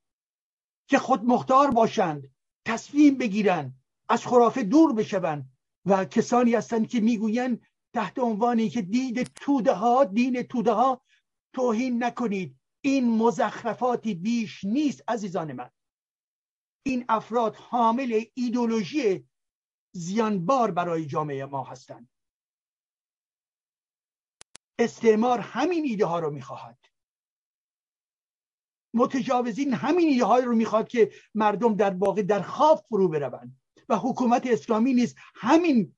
که خود مختار باشند تصمیم بگیرن از خرافه دور بشون و کسانی هستند که می‌گویند تحت عنوانی که دید توده ها دین توده ها توهین نکنید. این مزخرفاتی بیش نیست عزیزان من. این افراد حامل ایدولوژی زیانبار برای جامعه ما هستند. استعمار همین ایده ها رو می‌خواهد. متجاوزین همین ایده های رو می‌خواد که مردم در واقع در خواب فرو بروند و حکومت اسلامی نیست همین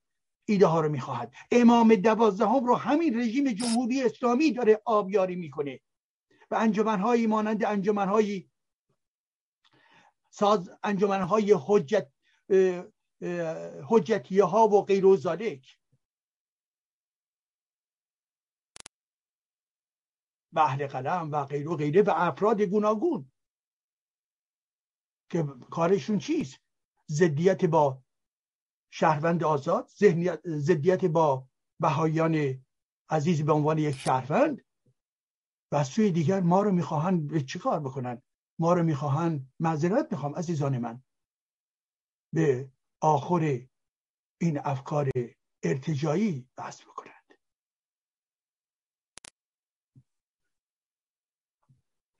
ایده ها رو می‌خواهد. امام دوازدهم رو همین رژیم جمهوری اسلامی داره آبیاری می‌کنه و انجمنهایی مانند انجمنهایی ساز انجمنهای حجت حجتیه ها و غیر و ذالک و اهل قلم و غیر و غیره و افراد گوناگون. که کارشون چیست؟ زدیت با شهروند آزاد زدیت با بهایان عزیز به عنوان یک شهروند و سوی دیگر ما رو می‌خواهند به چی کار بکنن؟ ما رو می‌خواهند معذرت می‌خوام عزیزان من. به آخر این افکار ارتجایی بحث بکنند.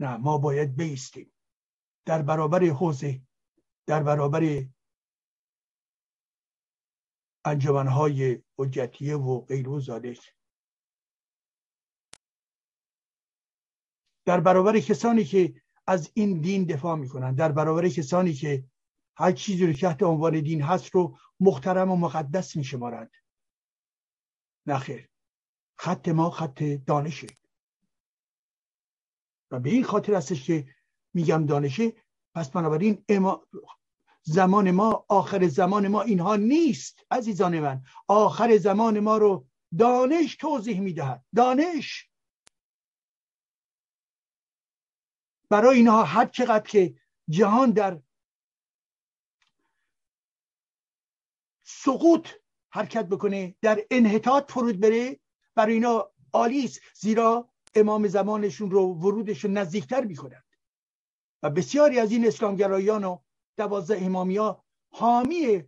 نه ما باید بیستیم. در برابر حوزه در برابر انجمنهای حجتیه و غیر و در برابر کسانی که از این دین دفاع می‌کنن در برابر کسانی که هر چیزی رو که تحت عنوان دین هست رو محترم و مقدس میشمارند نخیر خط ما خط دانشه. و به این خاطر هستش که میگم دانشه پس بنابراین اما زمان ما آخر زمان ما اینها نیست عزیزان من. آخر زمان ما رو دانش توضیح می‌دهد. دانش. برای اینها هر چقدر که جهان در سقوط حرکت بکنه در انحطاط فرود بره. برای اینا عالی زیرا امام زمانشون رو ورودشون نزدیکتر می‌کنند. و بسیاری از این اسلامگرایان و دوازده امامیا حامی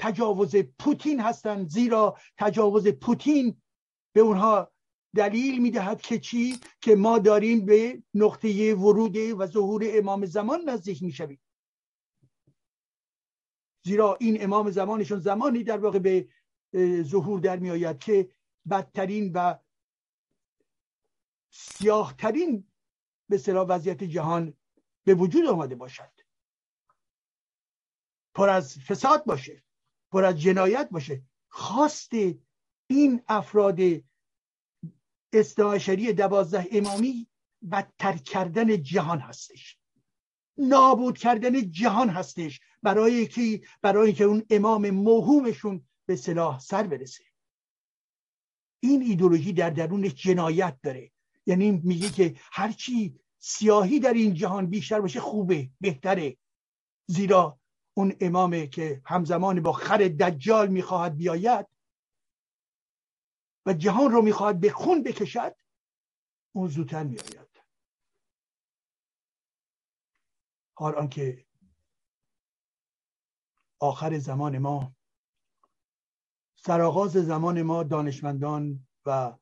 تجاوز پوتین هستند زیرا تجاوز پوتین به اونها دلیل می‌دهد که چی؟ که ما داریم به نقطه ورود و ظهور امام زمان نزدیک می‌شویم. زیرا این امام زمانشون زمانی در واقع به ظهور در می آید که بدترین و سیاهترین به صلاح وضعیت جهان به وجود آمده باشد. پر از فساد باشه پر از جنایت باشه. خواست این افراد استعاشری دوازده امامی بدتر کردن جهان هستش. نابود کردن جهان هستش برای که برای که اون امام موهومشون به صلاح سر برسه. این ایدولوژی در درونش جنایت داره. یعنی میگه که هرچی سیاهی در این جهان بیشتر باشه خوبه بهتره. زیرا اون امامه که همزمان با خر دجال می‌خواهد بیاید و جهان رو می‌خواهد به خون بکشد اون زودتر میآید. حال آنکه آخر زمان ما سرآغاز زمان ما دانشمندان و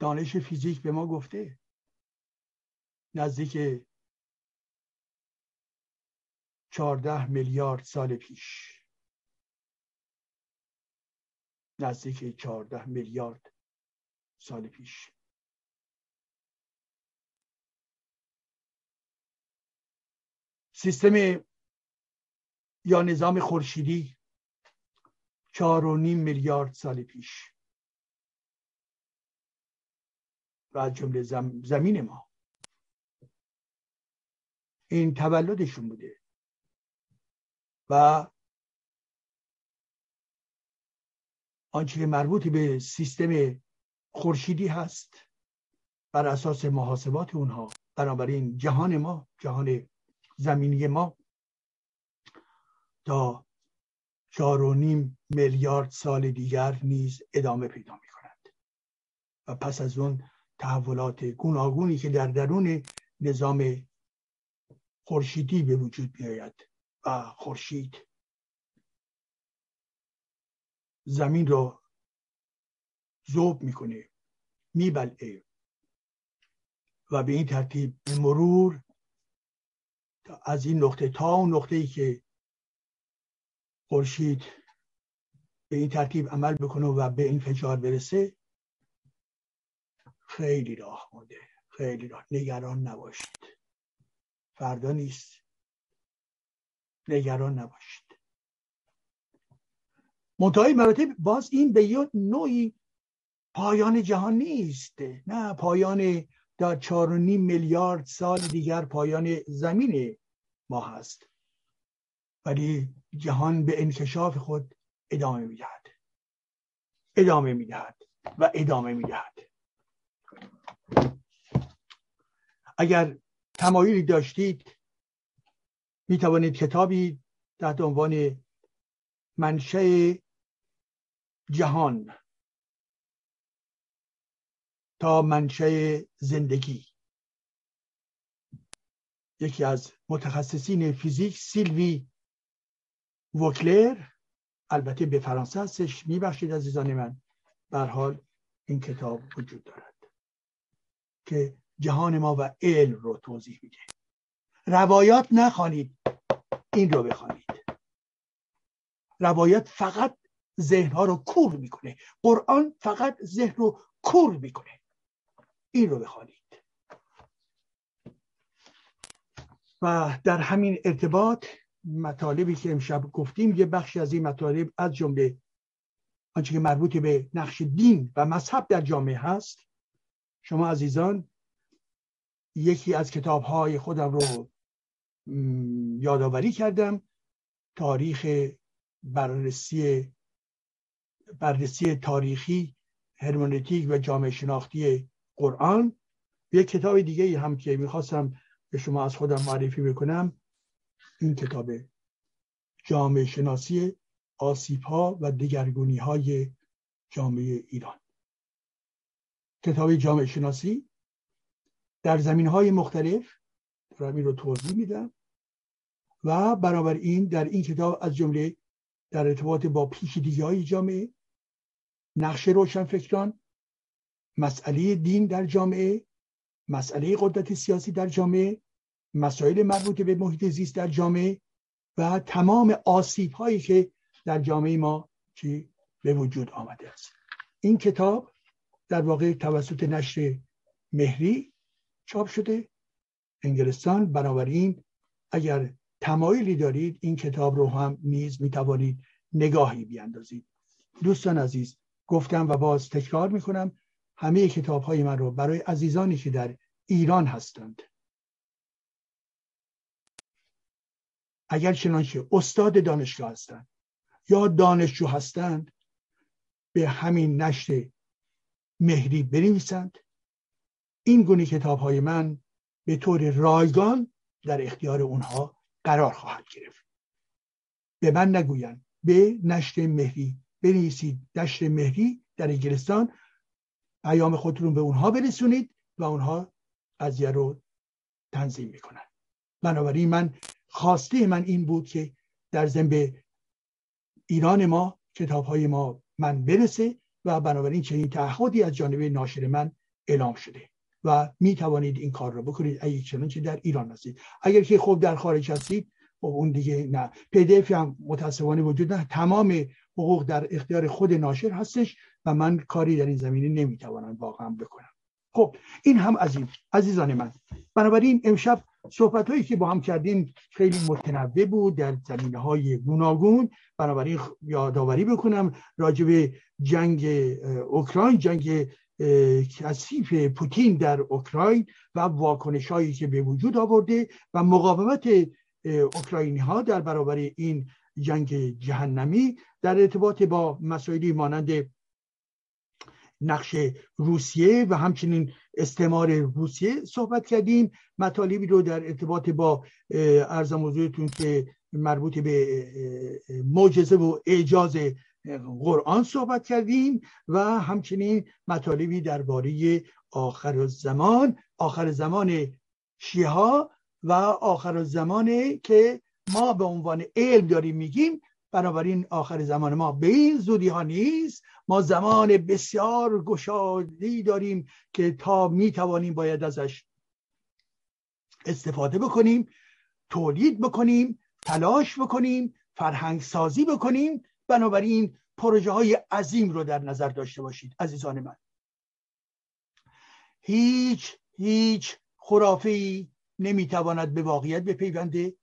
دانش فیزیک به ما گفته نزدیک چهارده میلیارد سال پیش. نزدیک چهارده میلیارد سال پیش. سیستم یا نظام خورشیدی چهار و نیم میلیارد سال پیش. و از جمله زمین ما. این تولدشون بوده. و آنچه که مربوط به سیستم خورشیدی هست بر اساس محاسبات اونها بنابراین جهان ما جهان زمینی ما تا چهار و نیم میلیارد سال دیگر نیز ادامه پیدا می کند و پس از اون تحولات گوناگونی که در درون نظام خورشیدی به وجود بیاید و خورشید زمین رو ذوب می‌کنه میبلعه و به این ترتیب مرور از این نقطه تا اون نقطه ای که خورشید به این ترتیب عمل بکنه و به این فجار برسه خیلی راه مونده. خیلی راه. نگران نباشید. فردا نیست. نگران نباشید. منتهای مراتب باز این به یه نوعی پایان جهان نیست. نه پایان در چهار و نیم میلیارد سال دیگر پایان زمین ما هست ولی جهان به انکشاف خود ادامه می‌دهد. ادامه می‌دهد و ادامه می‌دهد. اگر تمایلی داشتید می توانید کتابی تحت عنوان منشه جهان تا منشه زندگی. یکی از متخصصین فیزیک سیلوی وکلر البته به فرانسه هستش میبخشید عزیزان من بر حال این کتاب وجود دارد که جهان ما و علم رو توضیح میده. روایات نخوانید این رو بخوانید. روایات فقط ذهنها رو کور می‌کنه. قرآن فقط ذهن رو کور می‌کنه. این رو بخوانید. و در همین ارتباط مطالبی که امشب گفتیم یه بخشی از این مطالب از جمله آنچه که مربوط به نقش دین و مذهب در جامعه هست. شما عزیزان یکی از کتاب های خودم رو یادآوری کردم. تاریخ بررسی بررسی تاریخی هرمونتیک و جامعه شناختی قرآن یک کتاب دیگه هم که می‌خواستم به شما از خودم معرفی بکنم این کتاب جامعه شناسی آسیب ها و دگرگونی های جامعه ایران. کتاب جامعه شناسی در زمین های مختلف دارم این رو توضیح میدم و برابر این در این کتاب از جمله در ارتباط با پیچیدگی های جامعه نقش روشنفکران مسئله دین در جامعه مسئله قدرت سیاسی در جامعه مسائل مربوط به محیط زیست در جامعه و تمام آسیب هایی که در جامعه ما چی به وجود آمده است. این کتاب در واقع توسط نشر مهری چاپ شده. انگلستان بنابراین اگر تمایلی دارید این کتاب رو هم نیز می‌توانید نگاهی بیاندازید. دوستان عزیز گفتم و باز تکرار می‌کنم. همه کتاب های من رو برای عزیزانی که در ایران هستند. اگر چنانچه استاد دانشگاه هستند یا دانشجو هستند به همین نشر مهری بنویسند. این گونه کتاب های من به طور رایگان در اختیار اونها قرار خواهد گرفت. به من نگویند به نشر مهری بنویسید. نشر مهری در انگلستان پیام خودتون به اونها برسونید و اونها قضیه رو تنظیم می‌کنن. بنابراین من خواسته من این بود که در ضمن ایران ما کتاب های ما من برسه و بنابراین چنین تعهدی از جانب ناشر من اعلام شده و می توانید این کار رو بکنید. اگه چنانچه در ایران هستید. اگر که خوب در خارج هستید خب اون دیگه نه. پی هم متاسفانه وجود نه تمام حقوق در اختیار خود ناشر هستش و من کاری در این زمینه نمی‌توانم واقعا بکنم. خب این هم از این. عزیزان من بنابراین امشب صحبت هایی که با هم کردیم خیلی متنوع بود در زمینه های گوناگون. بنابراین یادآوری بکنم راجع به جنگ اوکراین جنگ کثیف پوتین در اوکراین و واکنش هایی که به وجود آورده و مقاومت اوکراینی ها در برابر این جنگ جهنمی در ارتباط با مسائلی مانند نقش روسیه و همچنین استعمار روسیه صحبت کردیم. مطالبی رو در ارتباط با ارزم حضورتون که مربوط به معجزه و اعجاز قرآن صحبت کردیم و همچنین مطالبی درباره آخر زمان آخر زمان شیها و آخر زمانه که ما به عنوان علم داریم میگیم بنابراین آخر زمان ما. به این زودی ها نیست. ما زمان بسیار گشادی داریم که تا می توانیم باید ازش استفاده بکنیم تولید بکنیم تلاش بکنیم فرهنگ سازی بکنیم. بنابراین پروژه های عظیم رو در نظر داشته باشید عزیزان من. هیچ هیچ خرافی نمی‌تواند به واقعیت بپیونده.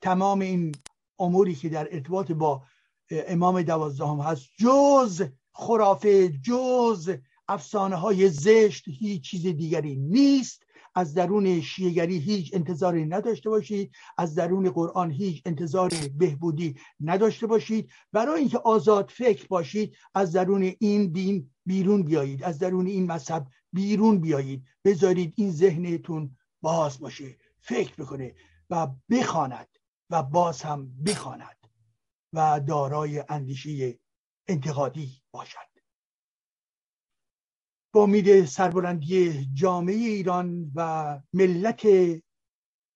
تمام این اموری که در ارتباط با امام دوازدهم هست جز خرافه جز افسانه های زشت هیچ چیز دیگری نیست. از درون شیعگری هیچ انتظاری نداشته باشید. از درون قرآن هیچ انتظار بهبودی نداشته باشید. برای اینکه آزاد فکر باشید از درون این دین بیرون بیایید. از درون این مذهب بیرون بیایید. بذارید این ذهنتون باز باشه فکر بکنه و بخواند. و باز هم بخواند و دارای اندیشه انتقادی باشد. با امید سربلندی جامعه ایران و ملت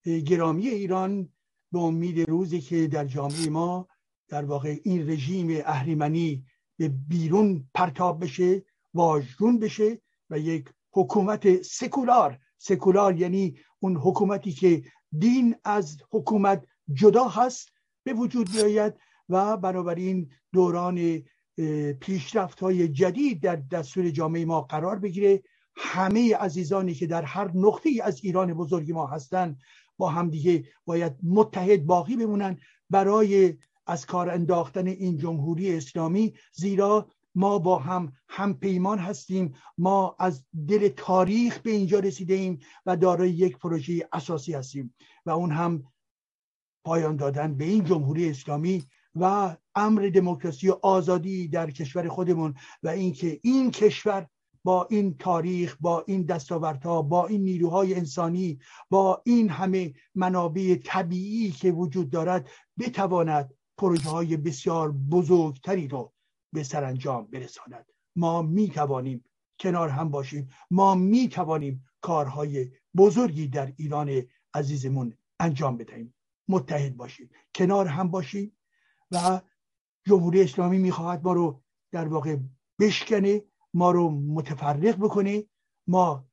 گرامی ایران به امید روزی که در جامعه ما در واقع این رژیم اهریمنی به بیرون پرتاب بشه واژگون بشه و یک حکومت سکولار سکولار یعنی اون حکومتی که دین از حکومت جدا هست به وجود بیاید و بنابراین دوران پیشرفت های جدید در دستور جامعه ما قرار بگیره. همه عزیزانی که در هر نقطه از ایران بزرگ ما هستند با همدیگه باید متحد باقی بمونن. برای از کار انداختن این جمهوری اسلامی زیرا ما با هم هم پیمان هستیم. ما از دل تاریخ به اینجا رسیده ایم و دارای یک پروژه اساسی هستیم و اون هم پایان دادن به این جمهوری اسلامی و امر دموکراسی و آزادی در کشور خودمون و اینکه این کشور با این تاریخ با این دستاوردها با این نیروهای انسانی با این همه منابع طبیعی که وجود دارد بتواند پروژه های بسیار بزرگتری رو به سرانجام برساند. ما می توانیم کنار هم باشیم. ما می توانیم کارهای بزرگی در ایران عزیزمون انجام بدهیم. متحد باشیم کنار هم باشیم و جمهوری اسلامی می‌خواهد ما رو در واقع بشکنه ما رو متفرق بکنه ما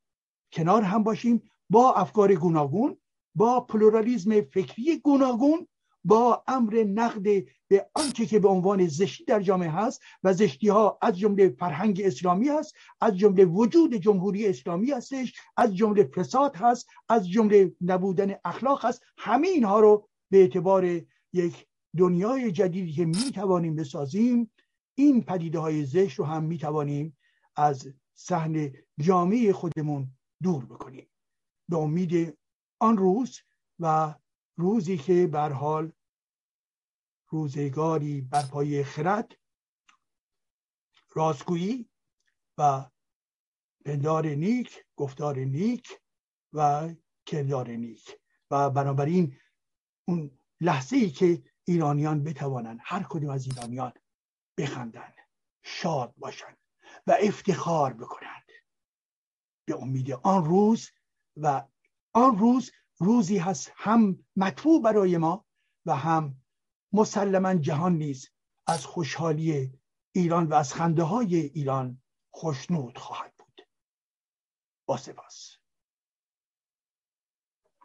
کنار هم باشیم با افکار گوناگون با پلورالیزم فکری گوناگون با امر نقد به آنچه که به عنوان زشتی در جامعه هست و زشتی ها از جمله فرهنگ اسلامی هست از جمله وجود جمهوری اسلامی هستش از جمله فساد هست از جمله نبودن اخلاق هست همه اینها رو به اعتبار یک دنیای جدیدی که می توانیم بسازیم این پدیده های زشت رو هم می توانیم از صحن جامعه خودمون دور بکنیم. به امید آن روز و روزی که بر حال روزگاری بر پای خرد راستگویی و پندار نیک گفتار نیک و کردار نیک. و بنابراین اون لحظه ای که ایرانیان بتوانند هر کدوم از ایرانیان بخندند شاد باشند و افتخار بکنند. به امید آن روز و آن روز روزی هست هم مطبوع برای ما و هم مسلما جهان نیز از خوشحالی ایران و از خنده های ایران خوشنود خواهد بود. با سپاس.